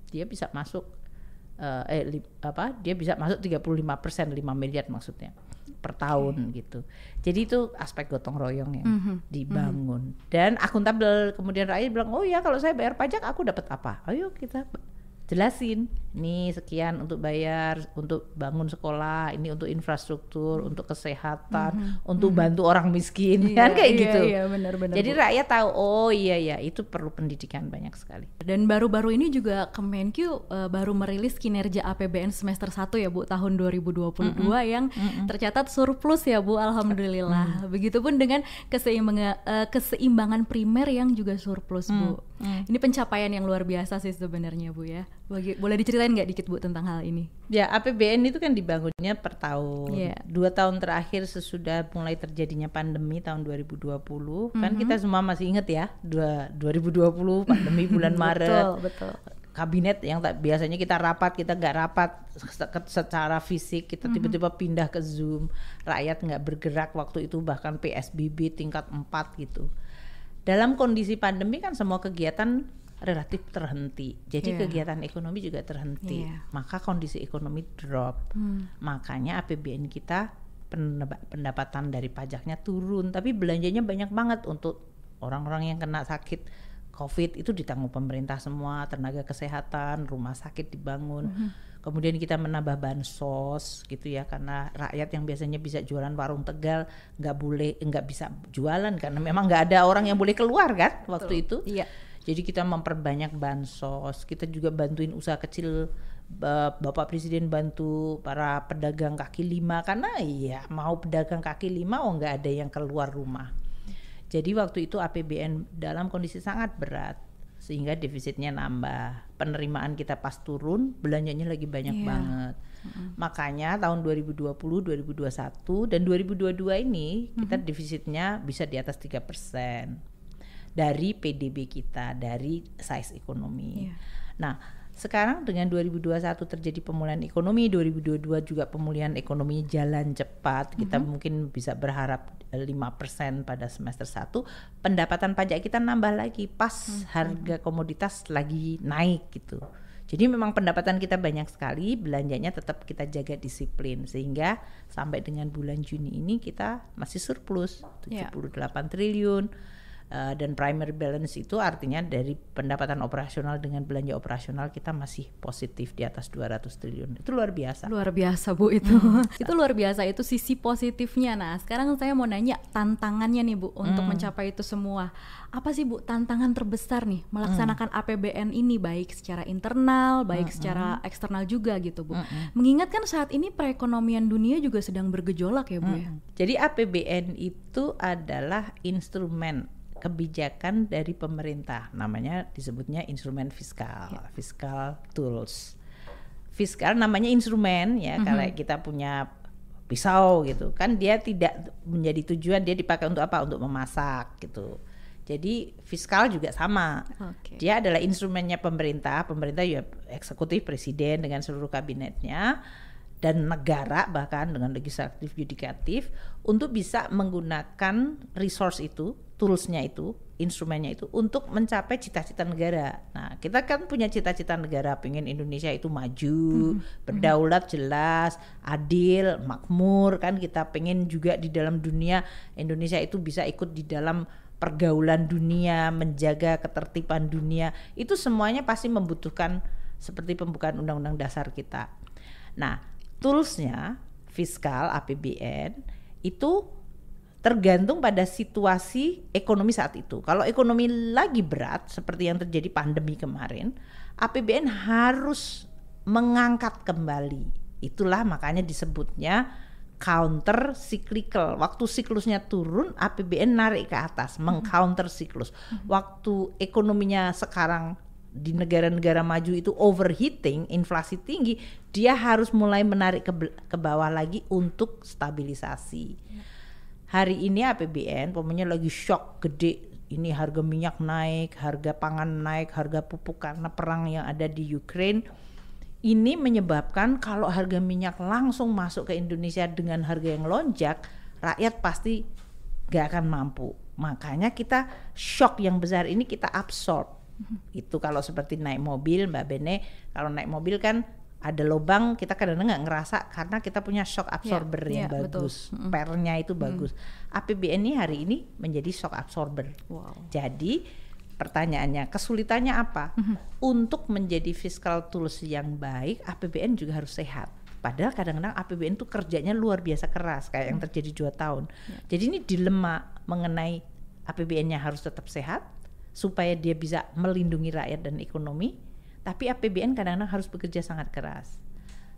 dia bisa masuk eh, eh li- apa? Dia bisa masuk 35 persen 5 miliar maksudnya per tahun gitu. Jadi itu aspek gotong royong yang Mhm. dibangun dan akuntabel. Kemudian rakyat bilang, oh ya kalau saya bayar pajak aku dapat apa? Ayo kita jelasin. Nih sekian untuk bayar, untuk bangun sekolah, ini untuk infrastruktur, untuk kesehatan, untuk bantu orang miskin, kan Iya, kayak iya, gitu. Iya, benar-benar. Jadi Bu. rakyat tahu, oh iya ya itu perlu pendidikan banyak sekali. Dan baru-baru ini juga Kemenq eh, baru merilis kinerja APBN semester 1 ya Bu tahun 2022 yang tercatat surplus ya Bu alhamdulillah. Begitupun dengan keseimbangan eh, keseimbangan primer yang juga surplus Bu. Ini pencapaian yang luar biasa sih sebenarnya Bu ya. Bagi- boleh diceritain nggak dikit Bu tentang hal ini? Ya APBN itu kan dibangunnya per tahun. Iya. Dua tahun terakhir sesudah mulai terjadinya pandemi tahun 2020, kan kita semua masih ingat ya, dua 2020 pandemi bulan Maret. betul. Kabinet yang tak biasanya kita rapat, kita nggak rapat secara fisik, kita tiba-tiba pindah ke Zoom, rakyat nggak bergerak waktu itu bahkan PSBB tingkat 4 gitu. Dalam kondisi pandemi kan semua kegiatan relatif terhenti. Jadi Iya. kegiatan ekonomi juga terhenti. Iya. Maka kondisi ekonomi drop. Makanya APBN kita pendapa- pendapatan dari pajaknya turun, tapi belanjanya banyak banget untuk orang-orang yang kena sakit COVID itu ditanggung pemerintah semua, tenaga kesehatan, rumah sakit dibangun. Kemudian kita menambah bansos gitu ya karena rakyat yang biasanya bisa jualan warung Tegal nggak boleh nggak bisa jualan karena memang nggak ada orang yang boleh keluar kan waktu itu. Iya. Jadi kita memperbanyak bansos, kita juga bantuin usaha kecil. Ba- Bapak Presiden bantu para pedagang kaki lima karena iya mau pedagang kaki lima oh nggak ada yang keluar rumah. Jadi waktu itu APBN dalam kondisi sangat berat sehingga defisitnya nambah. Penerimaan kita pas turun, belanjanya lagi banyak Iya. banget. Makanya tahun 2020, 2021 dan 2022 ini kita defisitnya bisa di atas 3% dari PDB kita, dari size ekonomi. Iya. Nah, sekarang dengan 2021 terjadi pemulihan ekonomi, 2022 juga pemulihan ekonomi jalan cepat. Kita mungkin bisa berharap eh, 5% pada semester 1. Pendapatan pajak kita nambah lagi pas harga komoditas lagi naik gitu. Jadi memang pendapatan kita banyak sekali, belanjanya tetap kita jaga disiplin sehingga sampai dengan bulan Juni ini kita masih surplus Iya. 78 triliun. Uh, dan primary balance itu artinya dari pendapatan operasional dengan belanja operasional kita masih positif di atas 200 triliun. Itu luar biasa. Luar biasa Bu itu. Hmm. itu luar biasa itu sisi positifnya. Nah, sekarang saya mau nanya tantangannya nih Bu untuk hmm. mencapai itu semua. Apa sih Bu tantangan terbesar nih melaksanakan hmm. APBN ini baik secara internal, baik hmm. secara eksternal juga gitu Bu. Hmm. Mengingat kan saat ini perekonomian dunia juga sedang bergejolak ya Bu ya. hmm. ya. Jadi APBN itu adalah instrumen kebijakan dari pemerintah. Namanya disebutnya instrumen fiskal ya. fiskal tools. Fiskal namanya instrumen ya. Mm -hmm. kalau kita punya pisau gitu kan dia tidak menjadi tujuan dia dipakai untuk apa? Untuk memasak gitu. Jadi fiskal juga sama. Okay. dia adalah instrumennya pemerintah. Pemerintah ya eksekutif presiden dengan seluruh kabinetnya dan negara bahkan dengan legislatif yudikatif untuk bisa menggunakan resource itu toolsnya itu, instrumennya itu untuk mencapai cita-cita negara. Nah, kita kan punya cita-cita negara, pengen Indonesia itu maju, hmm. berdaulat jelas, adil, makmur kan kita pengen juga di dalam dunia Indonesia itu bisa ikut di dalam pergaulan dunia, menjaga ketertiban dunia. Itu semuanya pasti membutuhkan seperti pembukaan undang-undang dasar kita. Nah, toolsnya fiskal APBN itu tergantung pada situasi ekonomi saat itu. Kalau ekonomi lagi berat seperti yang terjadi pandemi kemarin, APBN harus mengangkat kembali. Itulah makanya disebutnya counter cyclical. Waktu siklusnya turun, APBN narik ke atas, mengcounter siklus. Waktu ekonominya sekarang di negara-negara maju itu overheating, inflasi tinggi, dia harus mulai menarik ke, ke bawah lagi untuk stabilisasi hari ini APBN pokoknya lagi shock gede ini harga minyak naik, harga pangan naik, harga pupuk karena perang yang ada di Ukraine. Ini menyebabkan kalau harga minyak langsung masuk ke Indonesia dengan harga yang lonjak, rakyat pasti gak akan mampu. Makanya kita shock yang besar ini kita absorb. Itu kalau seperti naik mobil Mbak Bene, kalau naik mobil kan ada lubang kita kadang-kadang nggak ngerasa karena kita punya shock absorber yeah, yang yeah, bagus, betul. pernya itu bagus. Mm. APBN ini hari ini menjadi shock absorber. Wow. Jadi pertanyaannya kesulitannya apa? Mm -hmm. Untuk menjadi fiscal tools yang baik, APBN juga harus sehat. Padahal kadang-kadang APBN itu kerjanya luar biasa keras kayak mm. yang terjadi dua tahun. Yeah. Jadi ini dilema mengenai APBN-nya harus tetap sehat supaya dia bisa melindungi rakyat dan ekonomi tapi APBN kadang-kadang harus bekerja sangat keras.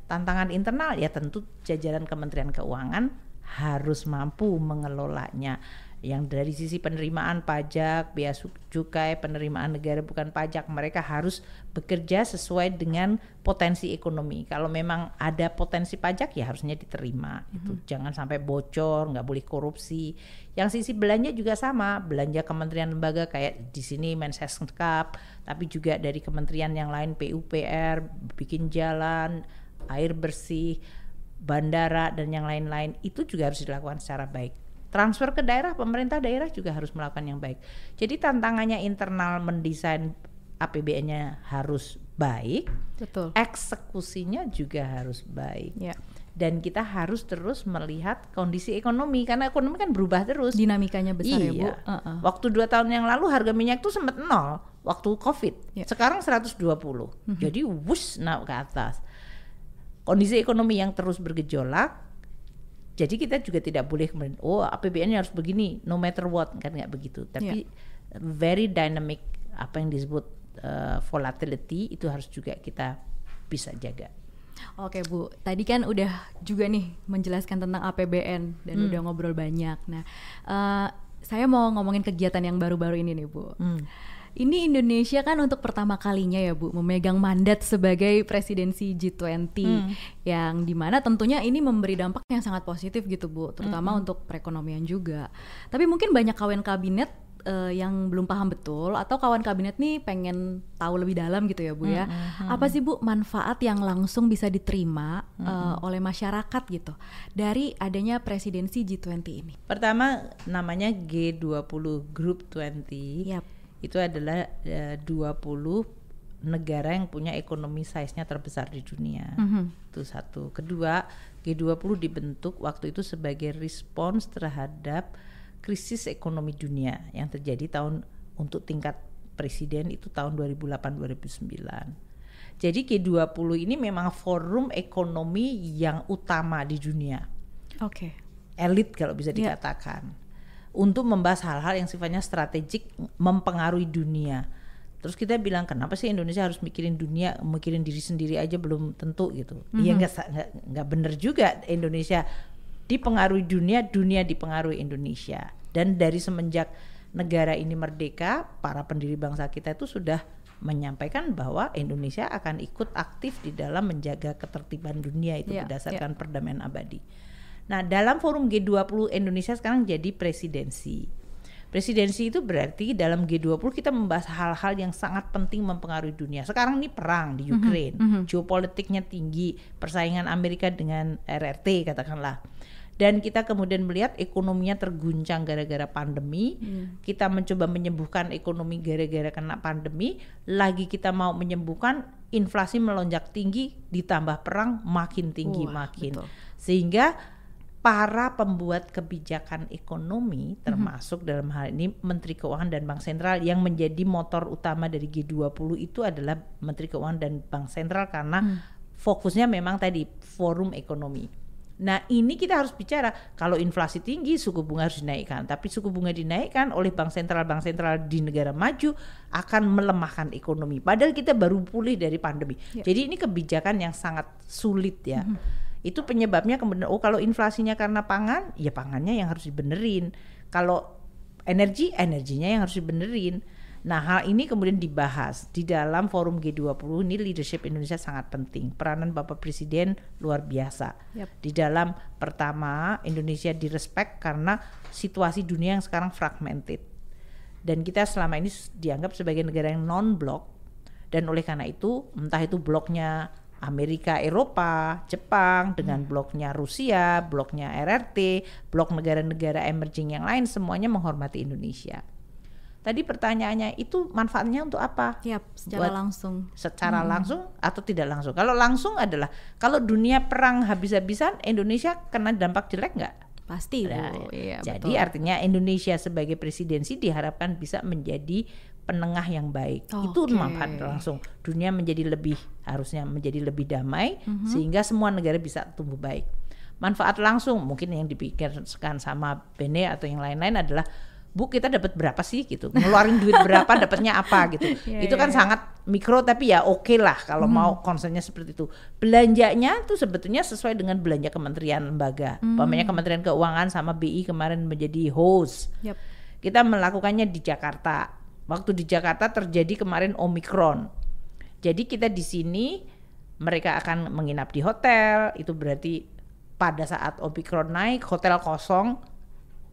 Tantangan internal ya tentu jajaran Kementerian Keuangan harus mampu mengelolanya yang dari sisi penerimaan pajak, biaya cukai, penerimaan negara bukan pajak, mereka harus bekerja sesuai dengan potensi ekonomi. Kalau memang ada potensi pajak ya harusnya diterima. Mm -hmm. Itu jangan sampai bocor, nggak boleh korupsi. Yang sisi belanja juga sama, belanja kementerian lembaga kayak di sini Mensesnek, tapi juga dari kementerian yang lain PUPR, bikin jalan, air bersih, bandara dan yang lain-lain itu juga harus dilakukan secara baik transfer ke daerah pemerintah daerah juga harus melakukan yang baik. Jadi tantangannya internal mendesain APBN-nya harus baik betul. eksekusinya juga harus baik. Ya. Dan kita harus terus melihat kondisi ekonomi karena ekonomi kan berubah terus. Dinamikanya besar iya. ya bu. Uh -uh. waktu dua tahun yang lalu harga minyak tuh sempat nol waktu covid. Ya. sekarang 120 mm -hmm. jadi wush naik ke atas. Kondisi ekonomi yang terus bergejolak jadi kita juga tidak boleh kemudian oh APBN harus begini no matter what kan nggak begitu. Tapi yeah. very dynamic apa yang disebut uh, volatility itu harus juga kita bisa jaga. Oke Bu, tadi kan udah juga nih menjelaskan tentang APBN dan hmm. udah ngobrol banyak. Nah, uh, saya mau ngomongin kegiatan yang baru-baru ini nih Bu. Hmm ini Indonesia kan untuk pertama kalinya ya Bu memegang mandat sebagai presidensi G20 hmm. yang di mana tentunya ini memberi dampak yang sangat positif gitu Bu, terutama hmm. untuk perekonomian juga. Tapi mungkin banyak kawan kabinet uh, yang belum paham betul atau kawan kabinet nih pengen tahu lebih dalam gitu ya Bu ya. Mm-hmm. Apa sih Bu manfaat yang langsung bisa diterima mm-hmm. uh, oleh masyarakat gitu dari adanya presidensi G20 ini? Pertama namanya G20 Group 20. Yep itu adalah e, 20 negara yang punya ekonomi size-nya terbesar di dunia. Mm -hmm. Itu satu. Kedua, G20 dibentuk waktu itu sebagai respons terhadap krisis ekonomi dunia yang terjadi tahun untuk tingkat presiden itu tahun 2008-2009. Jadi G20 ini memang forum ekonomi yang utama di dunia. Oke. Elit kalau bisa Iya. dikatakan. Untuk membahas hal-hal yang sifatnya strategik mempengaruhi dunia. Terus kita bilang kenapa sih Indonesia harus mikirin dunia, mikirin diri sendiri aja belum tentu gitu. Iya nggak sa- nggak nggak bener juga Indonesia dipengaruhi dunia, dunia dipengaruhi Indonesia. Dan dari semenjak negara ini merdeka, para pendiri bangsa kita itu sudah menyampaikan bahwa Indonesia akan ikut aktif di dalam menjaga ketertiban dunia itu Iya, berdasarkan perdamaian abadi. Nah, dalam forum G20 Indonesia sekarang jadi presidensi. Presidensi itu berarti dalam G20 kita membahas hal-hal yang sangat penting mempengaruhi dunia. Sekarang ini perang di Ukraine, geopolitiknya tinggi, persaingan Amerika dengan RRT katakanlah. Dan kita kemudian melihat ekonominya terguncang gara-gara pandemi. Kita mencoba menyembuhkan ekonomi gara-gara kena pandemi. Lagi kita mau menyembuhkan inflasi melonjak tinggi, ditambah perang makin tinggi Wah, makin. betul. Sehingga para pembuat kebijakan ekonomi termasuk dalam hal ini Menteri Keuangan dan Bank Sentral yang menjadi motor utama dari G20 itu adalah Menteri Keuangan dan Bank Sentral karena fokusnya memang tadi forum ekonomi. Nah ini kita harus bicara kalau inflasi tinggi suku bunga harus dinaikkan. Tapi suku bunga dinaikkan oleh bank sentral bank sentral di negara maju akan melemahkan ekonomi. Padahal kita baru pulih dari pandemi. Ya. jadi ini kebijakan yang sangat sulit ya itu penyebabnya kemudian oh kalau inflasinya karena pangan ya pangannya yang harus dibenerin. Kalau energi energinya yang harus dibenerin. Nah hal ini kemudian dibahas di dalam forum G20 ini leadership Indonesia sangat penting. Peranan Bapak Presiden luar biasa. Yap. di dalam pertama Indonesia direspek karena situasi dunia yang sekarang fragmented. Dan kita selama ini dianggap sebagai negara yang non blok dan oleh karena itu entah itu bloknya Amerika, Eropa, Jepang dengan bloknya Rusia, bloknya RRT, blok negara-negara emerging yang lain semuanya menghormati Indonesia. Tadi pertanyaannya itu manfaatnya untuk apa? Yap, secara Buat- langsung. secara langsung atau tidak langsung. Kalau langsung adalah kalau dunia perang habis-habisan Indonesia kena dampak jelek nggak? Pasti, Nah, Bu. Iya, Jadi betul. artinya Indonesia sebagai presidensi diharapkan bisa menjadi penengah yang baik. Itu Oke. manfaat langsung. Dunia menjadi lebih harusnya menjadi lebih damai Mhm. sehingga semua negara bisa tumbuh baik. Manfaat langsung mungkin yang dipikirkan sama Bene atau yang lain-lain adalah Bu kita dapat berapa sih gitu ngeluarin duit berapa dapatnya apa gitu Iya, itu kan iya. sangat mikro tapi ya oke lah kalau mau concernnya seperti itu belanjanya tuh sebetulnya sesuai dengan belanja kementerian lembaga umpamanya Kementerian Keuangan sama BI kemarin menjadi host Yap. kita melakukannya di Jakarta waktu di Jakarta terjadi kemarin Omikron jadi kita di sini mereka akan menginap di hotel. Itu berarti pada saat Omikron naik hotel kosong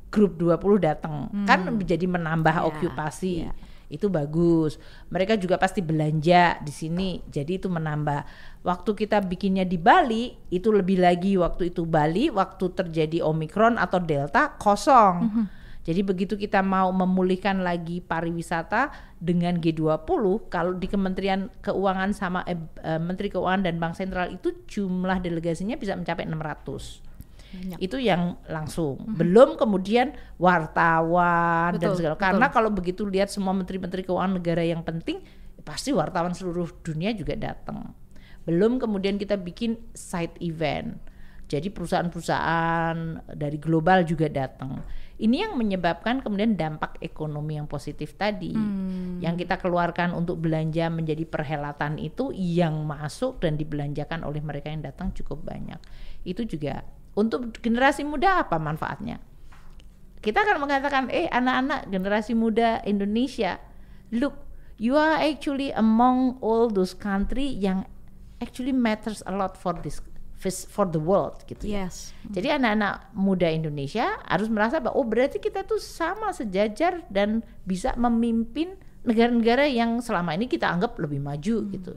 grup 20 datang. Kan menjadi menambah Ya, okupasi ya. itu bagus. Mereka juga pasti belanja di sini. Jadi itu menambah. Waktu kita bikinnya di Bali itu lebih lagi waktu itu Bali waktu terjadi Omikron atau Delta kosong jadi begitu kita mau memulihkan lagi pariwisata dengan G20 kalau di Kementerian Keuangan sama eh, eh, Menteri Keuangan dan Bank Sentral itu jumlah delegasinya bisa mencapai 600 Banyak. itu yang langsung. Belum kemudian wartawan dan Betul, segala betul. karena kalau begitu lihat semua menteri-menteri keuangan negara yang penting pasti wartawan seluruh dunia juga datang. Belum kemudian kita bikin side event. Jadi perusahaan-perusahaan dari global juga datang ini yang menyebabkan kemudian dampak ekonomi yang positif tadi. Yang kita keluarkan untuk belanja menjadi perhelatan itu yang masuk dan dibelanjakan oleh mereka yang datang cukup banyak. Itu juga untuk generasi muda apa manfaatnya? Kita akan mengatakan eh anak-anak generasi muda Indonesia look you are actually among all those country yang actually matters a lot for this for the world gitu ya. Yes. Jadi anak-anak muda Indonesia harus merasa bahwa oh berarti kita tuh sama sejajar dan bisa memimpin negara-negara yang selama ini kita anggap lebih maju gitu.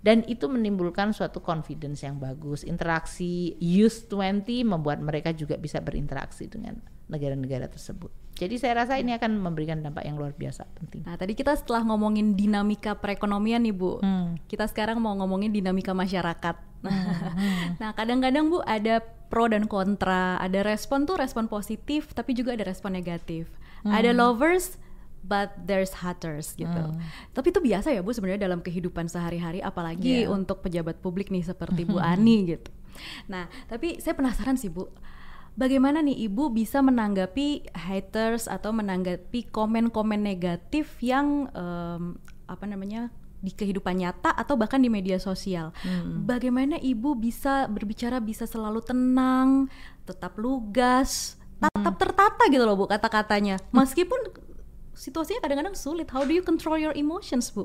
Dan itu menimbulkan suatu confidence yang bagus. Interaksi Youth 20 membuat mereka juga bisa berinteraksi dengan negara-negara tersebut. Jadi saya rasa ini akan memberikan dampak yang luar biasa penting. Nah, tadi kita setelah ngomongin dinamika perekonomian nih, Bu. Hmm. Kita sekarang mau ngomongin dinamika masyarakat. nah, kadang-kadang Bu ada pro dan kontra. Ada respon tuh respon positif, tapi juga ada respon negatif. Ada lovers, but there's haters gitu. Tapi itu biasa ya Bu sebenarnya dalam kehidupan sehari-hari, apalagi Iya. untuk pejabat publik nih seperti Bu Ani gitu. Nah, tapi saya penasaran sih Bu, bagaimana nih Ibu bisa menanggapi haters atau menanggapi komen-komen negatif yang em, apa namanya di kehidupan nyata atau bahkan di media sosial. Bagaimana Ibu bisa berbicara bisa selalu tenang, tetap lugas, tetap tertata gitu loh Bu kata-katanya. Meskipun situasinya kadang-kadang sulit. How do you control your emotions, Bu?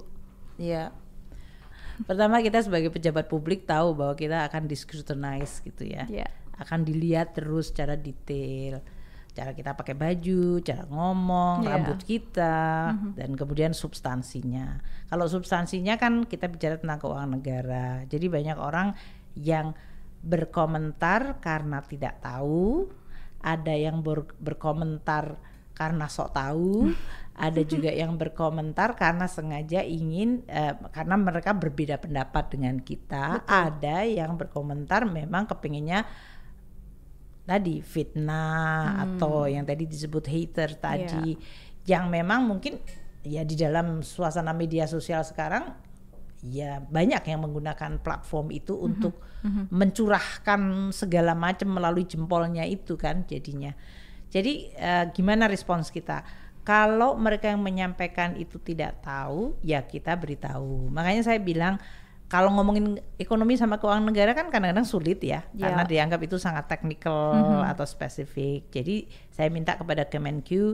Iya. Pertama kita sebagai pejabat publik tahu bahwa kita akan discrutinize gitu ya. Iya. Akan dilihat terus secara detail. Cara kita pakai baju, cara ngomong, Iya. rambut kita, dan kemudian substansinya. Kalau substansinya kan kita bicara tentang keuangan negara. Jadi banyak orang yang berkomentar karena tidak tahu, ada yang ber- berkomentar karena sok tahu, ada juga yang berkomentar karena sengaja ingin eh, karena mereka berbeda pendapat dengan kita, ada yang berkomentar memang kepinginnya tadi fitnah atau yang tadi disebut hater tadi yang memang mungkin ya di dalam suasana media sosial sekarang ya banyak yang menggunakan platform itu untuk mencurahkan segala macam melalui jempolnya itu kan jadinya. Jadi eh, gimana respons kita? Kalau mereka yang menyampaikan itu tidak tahu, ya kita beritahu. Makanya saya bilang kalau ngomongin ekonomi sama keuangan negara kan kadang-kadang sulit ya, Ya. karena dianggap itu sangat technical atau spesifik. Jadi saya minta kepada Kemenq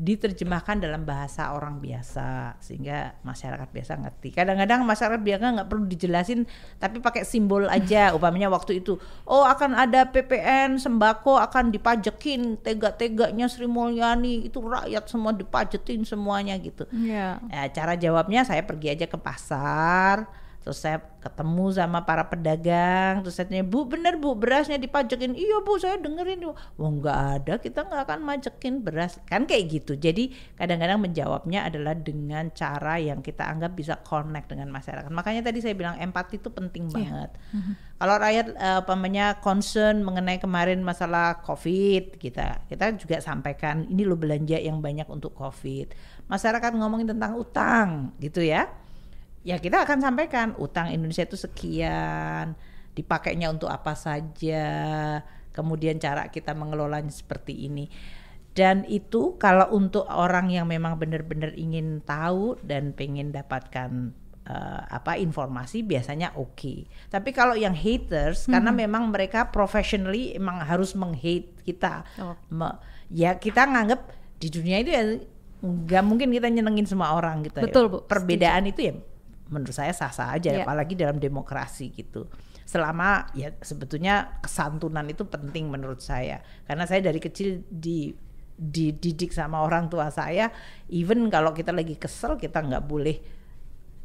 diterjemahkan dalam bahasa orang biasa sehingga masyarakat biasa ngerti. Kadang-kadang masyarakat biasa nggak perlu dijelasin, tapi pakai simbol aja. Upamanya waktu itu, oh akan ada PPN sembako akan dipajekin tega-teganya Sri Mulyani itu rakyat semua dipajetin semuanya gitu. Iya. Ya, cara jawabnya saya pergi aja ke pasar, terus saya ketemu sama para pedagang, terus saya tanya, Bu bener Bu berasnya dipajekin? Iya Bu saya dengerin. Wah nggak ada, kita nggak akan majekin beras. Kan kayak gitu. Jadi kadang-kadang menjawabnya adalah dengan cara yang kita anggap bisa connect dengan masyarakat. Makanya tadi saya bilang empati itu penting banget. Kalau rakyat eh, umpamanya concern mengenai kemarin masalah COVID kita, kita juga sampaikan ini lo belanja yang banyak untuk COVID. Masyarakat ngomongin tentang utang gitu ya. Ya kita akan sampaikan utang Indonesia itu sekian, dipakainya untuk apa saja, kemudian cara kita mengelolanya seperti ini. Dan itu kalau untuk orang yang memang benar-benar ingin tahu dan pengen dapatkan eh, apa informasi biasanya oke. Tapi kalau yang haters karena memang mereka professionally emang harus menghate kita. Oh. Me- ya kita nganggap di dunia itu ya nggak mungkin kita nyenengin semua orang gitu. ya. Betul, Bu. Perbedaan itu ya menurut saya sah-sah aja Iya. apalagi dalam demokrasi gitu. Selama ya sebetulnya kesantunan itu penting menurut saya. Karena saya dari kecil di dididik sama orang tua saya, even kalau kita lagi kesel kita nggak boleh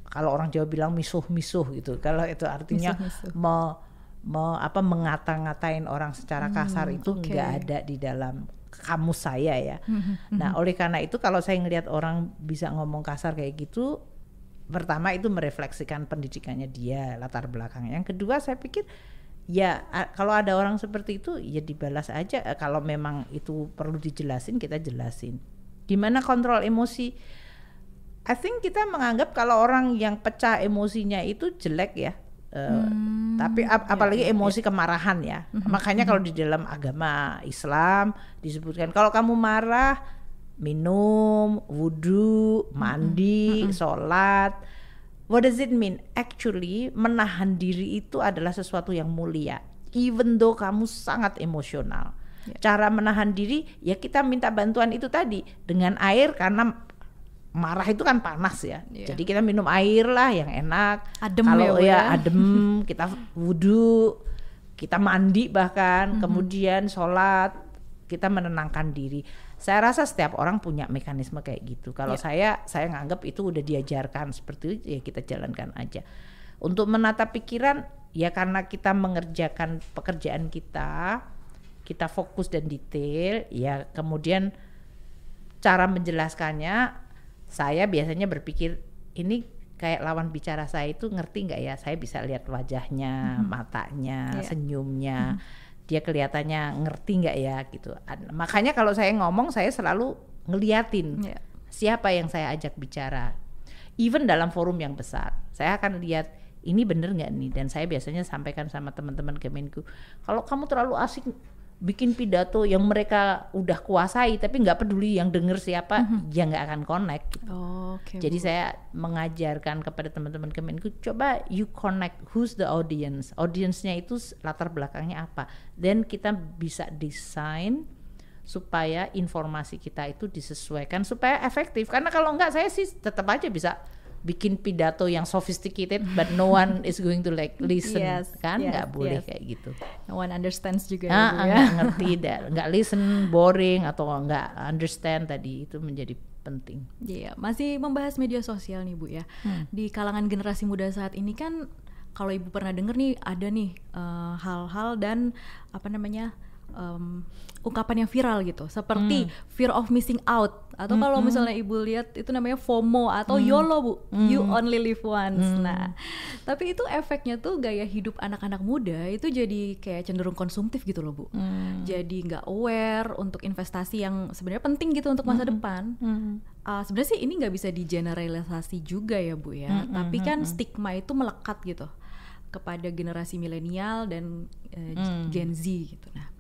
kalau orang Jawa bilang misuh-misuh gitu. Kalau itu artinya Misuh-misuh. me, me- apa mengata-ngatain orang secara kasar itu Hmm, oke. nggak ada di dalam kamus saya ya. Hmm, Nah, oleh karena itu kalau saya ngelihat orang bisa ngomong kasar kayak gitu, pertama itu merefleksikan pendidikannya dia, latar belakangnya. Yang kedua saya pikir ya kalau ada orang seperti itu ya dibalas aja Eh, kalau memang itu perlu dijelasin kita jelasin. Gimana kontrol emosi? I think kita menganggap kalau orang yang pecah emosinya itu jelek ya. Eh, tapi ap- apalagi emosi kemarahan ya. Makanya kalau di dalam agama Islam disebutkan kalau kamu marah minum, wudhu, mandi, sholat. What does it mean? Actually, menahan diri itu adalah sesuatu yang mulia. Even though kamu sangat emosional. Cara menahan diri ya kita minta bantuan itu tadi dengan air karena marah itu kan panas ya. Iya. Jadi kita minum air lah yang enak. Adem Kalau ya, ya ya. adem, kita wudhu, kita mandi bahkan, kemudian sholat, kita menenangkan diri. Saya rasa setiap orang punya mekanisme kayak gitu. Kalau saya, saya nganggap itu udah diajarkan seperti itu ya kita jalankan aja. Untuk menata pikiran, ya karena kita mengerjakan pekerjaan kita, kita fokus dan detail, ya kemudian cara menjelaskannya saya biasanya berpikir ini kayak lawan bicara saya itu ngerti nggak ya saya bisa lihat wajahnya matanya Iya. senyumnya dia kelihatannya ngerti nggak ya gitu. Makanya kalau saya ngomong saya selalu ngeliatin Iya. siapa yang saya ajak bicara. Even dalam forum yang besar, saya akan lihat ini bener nggak nih dan saya biasanya sampaikan sama teman-teman Kemenku kalau kamu terlalu asik bikin pidato yang mereka udah kuasai tapi nggak peduli yang denger siapa ya nggak akan connect gitu. Oke. Jadi Bu. saya mengajarkan kepada teman-teman Kemenku coba you connect who's the audience. Audience-nya itu latar belakangnya apa. Dan kita bisa desain supaya informasi kita itu disesuaikan supaya efektif. Karena kalau enggak saya sih tetap aja bisa bikin pidato yang sophisticated but no one is going to like listen Yes, kan yes, nggak boleh yes. kayak gitu. No one understands juga ya, Ah, Bu, ah, ya. nggak ngerti, nggak listen, boring atau nggak understand tadi itu menjadi penting. Iya, masih membahas media sosial nih Bu ya. Di kalangan generasi muda saat ini kan kalau Ibu pernah denger nih ada nih eh, hal-hal dan apa namanya em, ungkapan yang viral gitu, seperti fear of missing out. Atau kalau misalnya Ibu lihat itu namanya FOMO atau YOLO Bu, you only live once. Nah, tapi itu efeknya tuh gaya hidup anak-anak muda itu jadi kayak cenderung konsumtif gitu loh Bu. Jadi nggak aware untuk investasi yang sebenarnya penting gitu untuk masa depan. Uh, sebenarnya sih ini nggak bisa digeneralisasi juga ya bu ya. Tapi kan stigma itu melekat gitu kepada generasi milenial dan uh, Gen Z gitu. Nah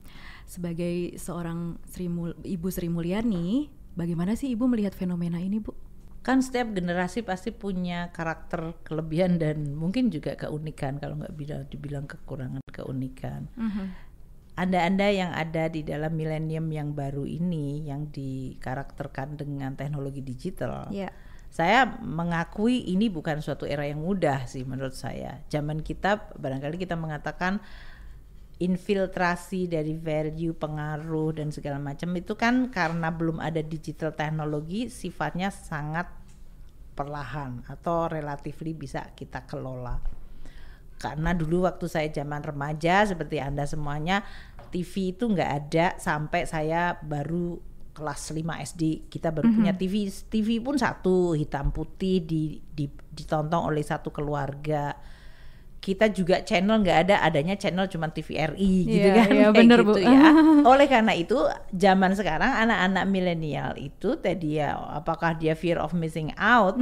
sebagai seorang Sri Mul- ibu Sri Mulyani bagaimana sih ibu melihat fenomena ini bu Kan setiap generasi pasti punya karakter kelebihan dan mungkin juga keunikan kalau nggak bila dibilang kekurangan keunikan. Anda-anda yang ada di dalam milenium yang baru ini yang dikarakterkan dengan teknologi digital. ya Saya mengakui ini bukan suatu era yang mudah sih menurut saya. Zaman kita barangkali kita mengatakan infiltrasi dari value, pengaruh dan segala macam itu kan karena belum ada digital teknologi sifatnya sangat perlahan atau relatifly bisa kita kelola. Karena dulu waktu saya zaman remaja seperti Anda semuanya TV itu nggak ada sampai saya baru kelas 5 SD kita baru punya TV TV pun satu hitam putih di, di ditonton oleh satu keluarga kita juga channel nggak ada adanya channel cuma TVRI gitu Iya, kan iya, kayak bener, gitu Bu. ya oleh karena itu zaman sekarang anak-anak milenial itu tadi ya apakah dia fear of missing out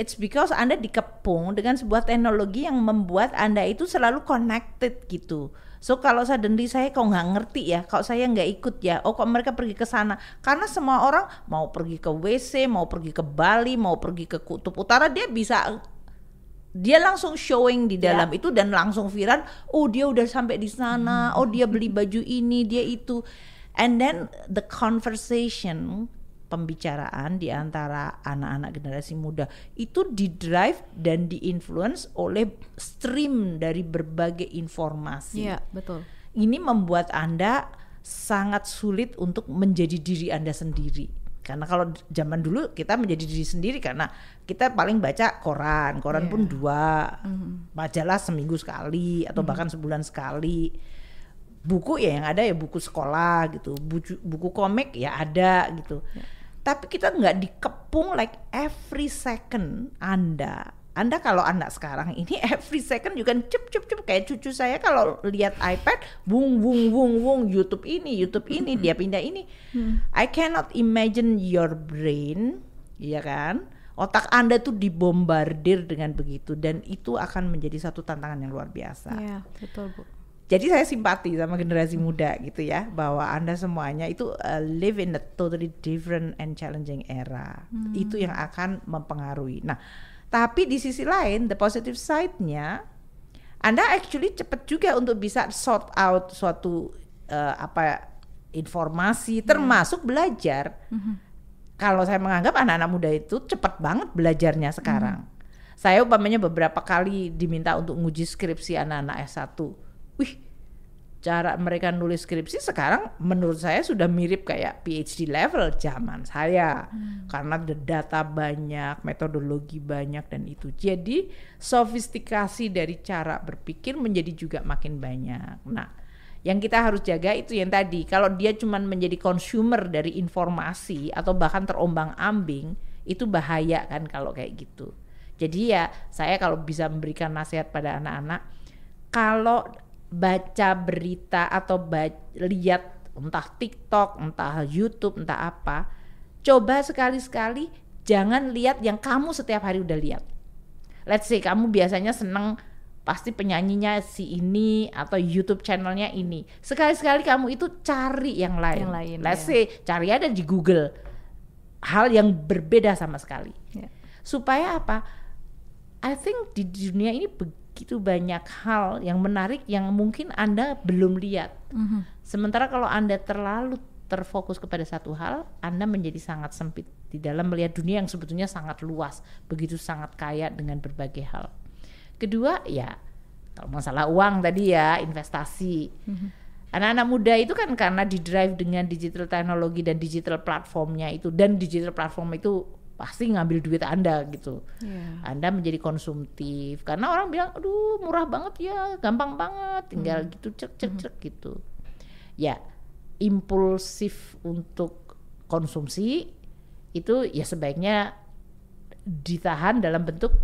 it's because anda dikepung dengan sebuah teknologi yang membuat anda itu selalu connected gitu So kalau suddenly saya kok nggak ngerti ya, kalau saya nggak ikut ya, oh kok mereka pergi ke sana? Karena semua orang mau pergi ke WC, mau pergi ke Bali, mau pergi ke Kutub Utara, dia bisa dia langsung showing di dalam itu dan langsung viral oh dia udah sampai di sana. Oh dia beli baju ini dia itu. And then the conversation pembicaraan di antara anak-anak generasi muda itu di drive dan di influence oleh stream dari berbagai informasi. Iya betul. Ini membuat Anda sangat sulit untuk menjadi diri Anda sendiri. Karena kalau zaman dulu kita menjadi diri sendiri karena kita paling baca koran, koran Iya. pun dua, majalah seminggu sekali atau bahkan sebulan sekali. Buku ya yang ada ya buku sekolah gitu, buku, buku komik ya ada gitu. Tapi kita nggak dikepung like every second Anda anda kalau anak sekarang ini every second juga cep cep cep kayak cucu saya kalau lihat iPad bung bung bung bung YouTube ini YouTube ini dia pindah ini. I cannot imagine your brain ya kan? Otak Anda tuh dibombardir dengan begitu dan itu akan menjadi satu tantangan yang luar biasa. Iya betul bu. Jadi saya simpati sama generasi muda gitu ya bahwa anda semuanya itu uh, live in a totally different and challenging era. Itu yang akan mempengaruhi. Nah tapi di sisi lain the positive side-nya anda actually cepat juga untuk bisa sort out suatu uh, apa informasi termasuk belajar kalau saya menganggap anak-anak muda itu cepat banget belajarnya sekarang. Saya umpamanya beberapa kali diminta untuk nguji skripsi anak-anak S1. Wih, cara mereka nulis skripsi sekarang menurut saya sudah mirip kayak PhD level zaman saya. Karena ada data banyak, metodologi banyak dan itu. Jadi sofistikasi dari cara berpikir menjadi juga makin banyak. Nah, yang kita harus jaga itu yang tadi kalau dia cuman menjadi consumer dari informasi atau bahkan terombang-ambing itu bahaya kan kalau kayak gitu jadi ya saya kalau bisa memberikan nasihat pada anak-anak kalau baca berita atau lihat entah TikTok, entah YouTube, entah apa, coba sekali-sekali jangan lihat yang kamu setiap hari udah lihat. Let's say kamu biasanya seneng pasti penyanyinya si ini atau YouTube channelnya ini. Sekali-sekali kamu itu cari yang lain. Yang lain, Let's ya. say cari ada di Google hal yang berbeda sama sekali. Ya. Supaya apa? I think di dunia ini begitu banyak hal yang menarik yang mungkin Anda belum lihat. Mhm. Sementara kalau Anda terlalu terfokus kepada satu hal, Anda menjadi sangat sempit di dalam melihat dunia yang sebetulnya sangat luas, begitu sangat kaya dengan berbagai hal. Kedua, ya kalau masalah uang tadi ya, investasi. Anak-anak muda itu kan karena di drive dengan digital teknologi dan digital platformnya itu dan digital platform itu pasti ngambil duit Anda gitu. Iya. Anda menjadi konsumtif. Karena orang bilang aduh murah banget ya gampang banget tinggal gitu cek cek cek gitu. Ya impulsif untuk konsumsi itu ya sebaiknya ditahan dalam bentuk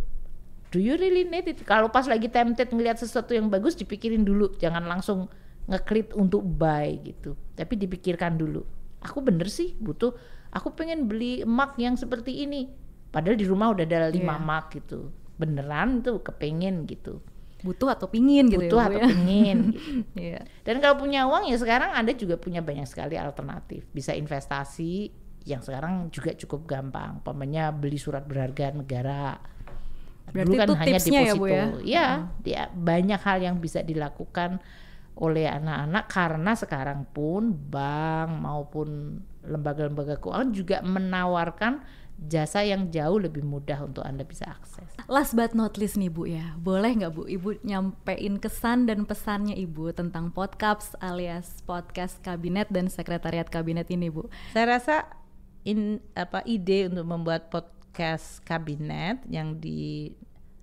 do you really need it? Kalau pas lagi tempted ngelihat sesuatu yang bagus dipikirin dulu. Jangan langsung ngeklik untuk buy gitu. Tapi dipikirkan dulu. Aku bener sih butuh aku pengen beli emak yang seperti ini padahal di rumah udah ada lima Iya. emak gitu beneran tuh kepengen gitu Butuh atau pingin gitu butuh ya, Bu, atau ya. pengen gitu. Iya. Dan kalau punya uang ya sekarang Anda juga punya banyak sekali alternatif. Bisa investasi yang sekarang juga cukup gampang. Pamannya beli surat berharga negara. Berarti itu tipsnya ya, Bu, ya? Iya, dia banyak hal yang bisa dilakukan oleh anak-anak karena sekarang pun bank maupun lembaga-lembaga keuangan juga menawarkan jasa yang jauh lebih mudah untuk Anda bisa akses. Last but not least nih Bu ya, boleh nggak Bu Ibu nyampein kesan dan pesannya Ibu tentang podcast alias podcast kabinet dan sekretariat kabinet ini Bu? Saya rasa in apa ide untuk membuat podcast kabinet yang di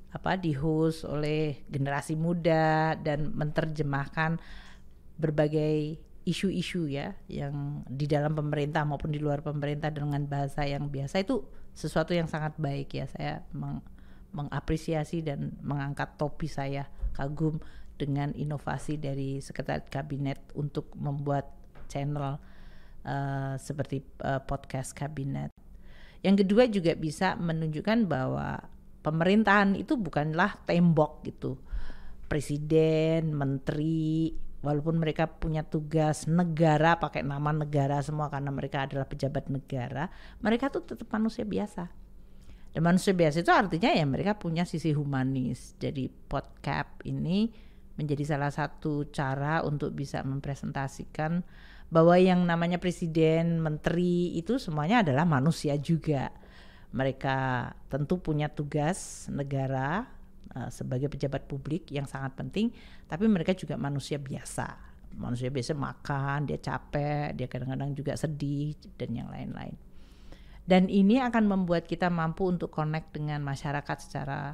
apa di host oleh generasi muda dan menerjemahkan berbagai isu-isu ya yang di dalam pemerintah maupun di luar pemerintah dengan bahasa yang biasa itu sesuatu yang sangat baik ya saya meng- mengapresiasi dan mengangkat topi saya kagum dengan inovasi dari sekretariat kabinet untuk membuat channel eh, seperti eh, podcast kabinet. Yang kedua juga bisa menunjukkan bahwa pemerintahan itu bukanlah tembok gitu. Presiden, menteri, walaupun mereka punya tugas negara pakai nama negara semua karena mereka adalah pejabat negara, mereka tuh tetap manusia biasa. Dan manusia biasa itu artinya ya mereka punya sisi humanis. Jadi podcast ini menjadi salah satu cara untuk bisa mempresentasikan bahwa yang namanya presiden, menteri itu semuanya adalah manusia juga. Mereka tentu punya tugas negara eh, sebagai pejabat publik yang sangat penting, tapi mereka juga manusia biasa. Manusia biasa makan, dia capek, dia kadang-kadang juga sedih dan yang lain-lain. Dan ini akan membuat kita mampu untuk connect dengan masyarakat secara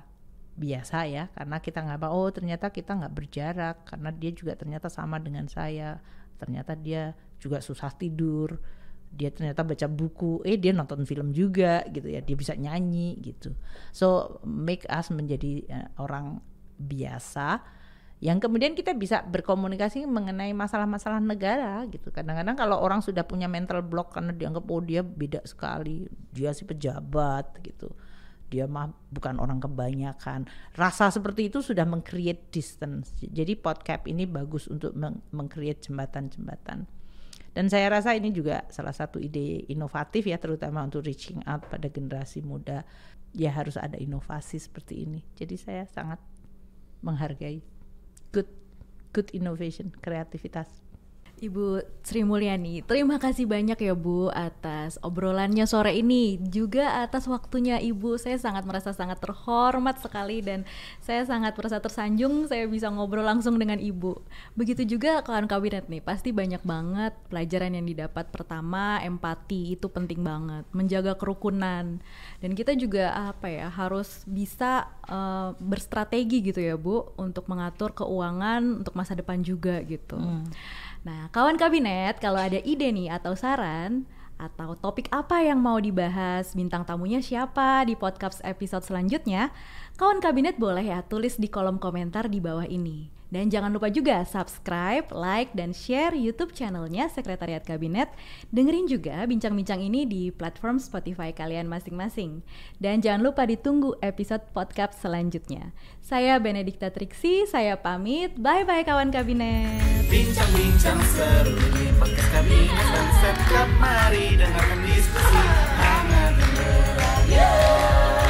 biasa ya, karena kita nggak apa oh ternyata kita nggak berjarak, karena dia juga ternyata sama dengan saya, ternyata dia juga susah tidur, dia ternyata baca buku, eh dia nonton film juga gitu ya, dia bisa nyanyi gitu. So make us menjadi eh, orang biasa yang kemudian kita bisa berkomunikasi mengenai masalah-masalah negara gitu. Kadang-kadang kalau orang sudah punya mental block karena dianggap oh dia beda sekali, dia si pejabat gitu. Dia mah bukan orang kebanyakan. Rasa seperti itu sudah meng-create distance. Jadi podcast ini bagus untuk meng- meng-create jembatan-jembatan. Dan saya rasa ini juga salah satu ide inovatif ya terutama untuk reaching out pada generasi muda. Ya harus ada inovasi seperti ini. Jadi saya sangat menghargai good good innovation, kreativitas. Ibu Sri Mulyani, terima kasih banyak ya Bu atas obrolannya sore ini juga atas waktunya Ibu. Saya sangat merasa sangat terhormat sekali dan saya sangat merasa tersanjung saya bisa ngobrol langsung dengan Ibu. Begitu juga kawan kabinet nih, pasti banyak banget pelajaran yang didapat. Pertama, empati itu penting banget, menjaga kerukunan. Dan kita juga apa ya, harus bisa eh, berstrategi gitu ya Bu untuk mengatur keuangan untuk masa depan juga gitu. Nah, kawan kabinet, kalau ada ide nih atau saran atau topik apa yang mau dibahas, bintang tamunya siapa di podcast episode selanjutnya, kawan kabinet boleh ya tulis di kolom komentar di bawah ini. Dan jangan lupa juga subscribe, like, dan share YouTube channelnya Sekretariat Kabinet. Dengerin juga bincang-bincang ini di platform Spotify kalian masing-masing. Dan jangan lupa ditunggu episode podcast selanjutnya. Saya Benedikta Triksi, saya pamit. Bye-bye kawan Kabinet. Bincang-bincang seru di podcast kabinet dan setcap Mari dengarkan diskusi hangat. Yeah.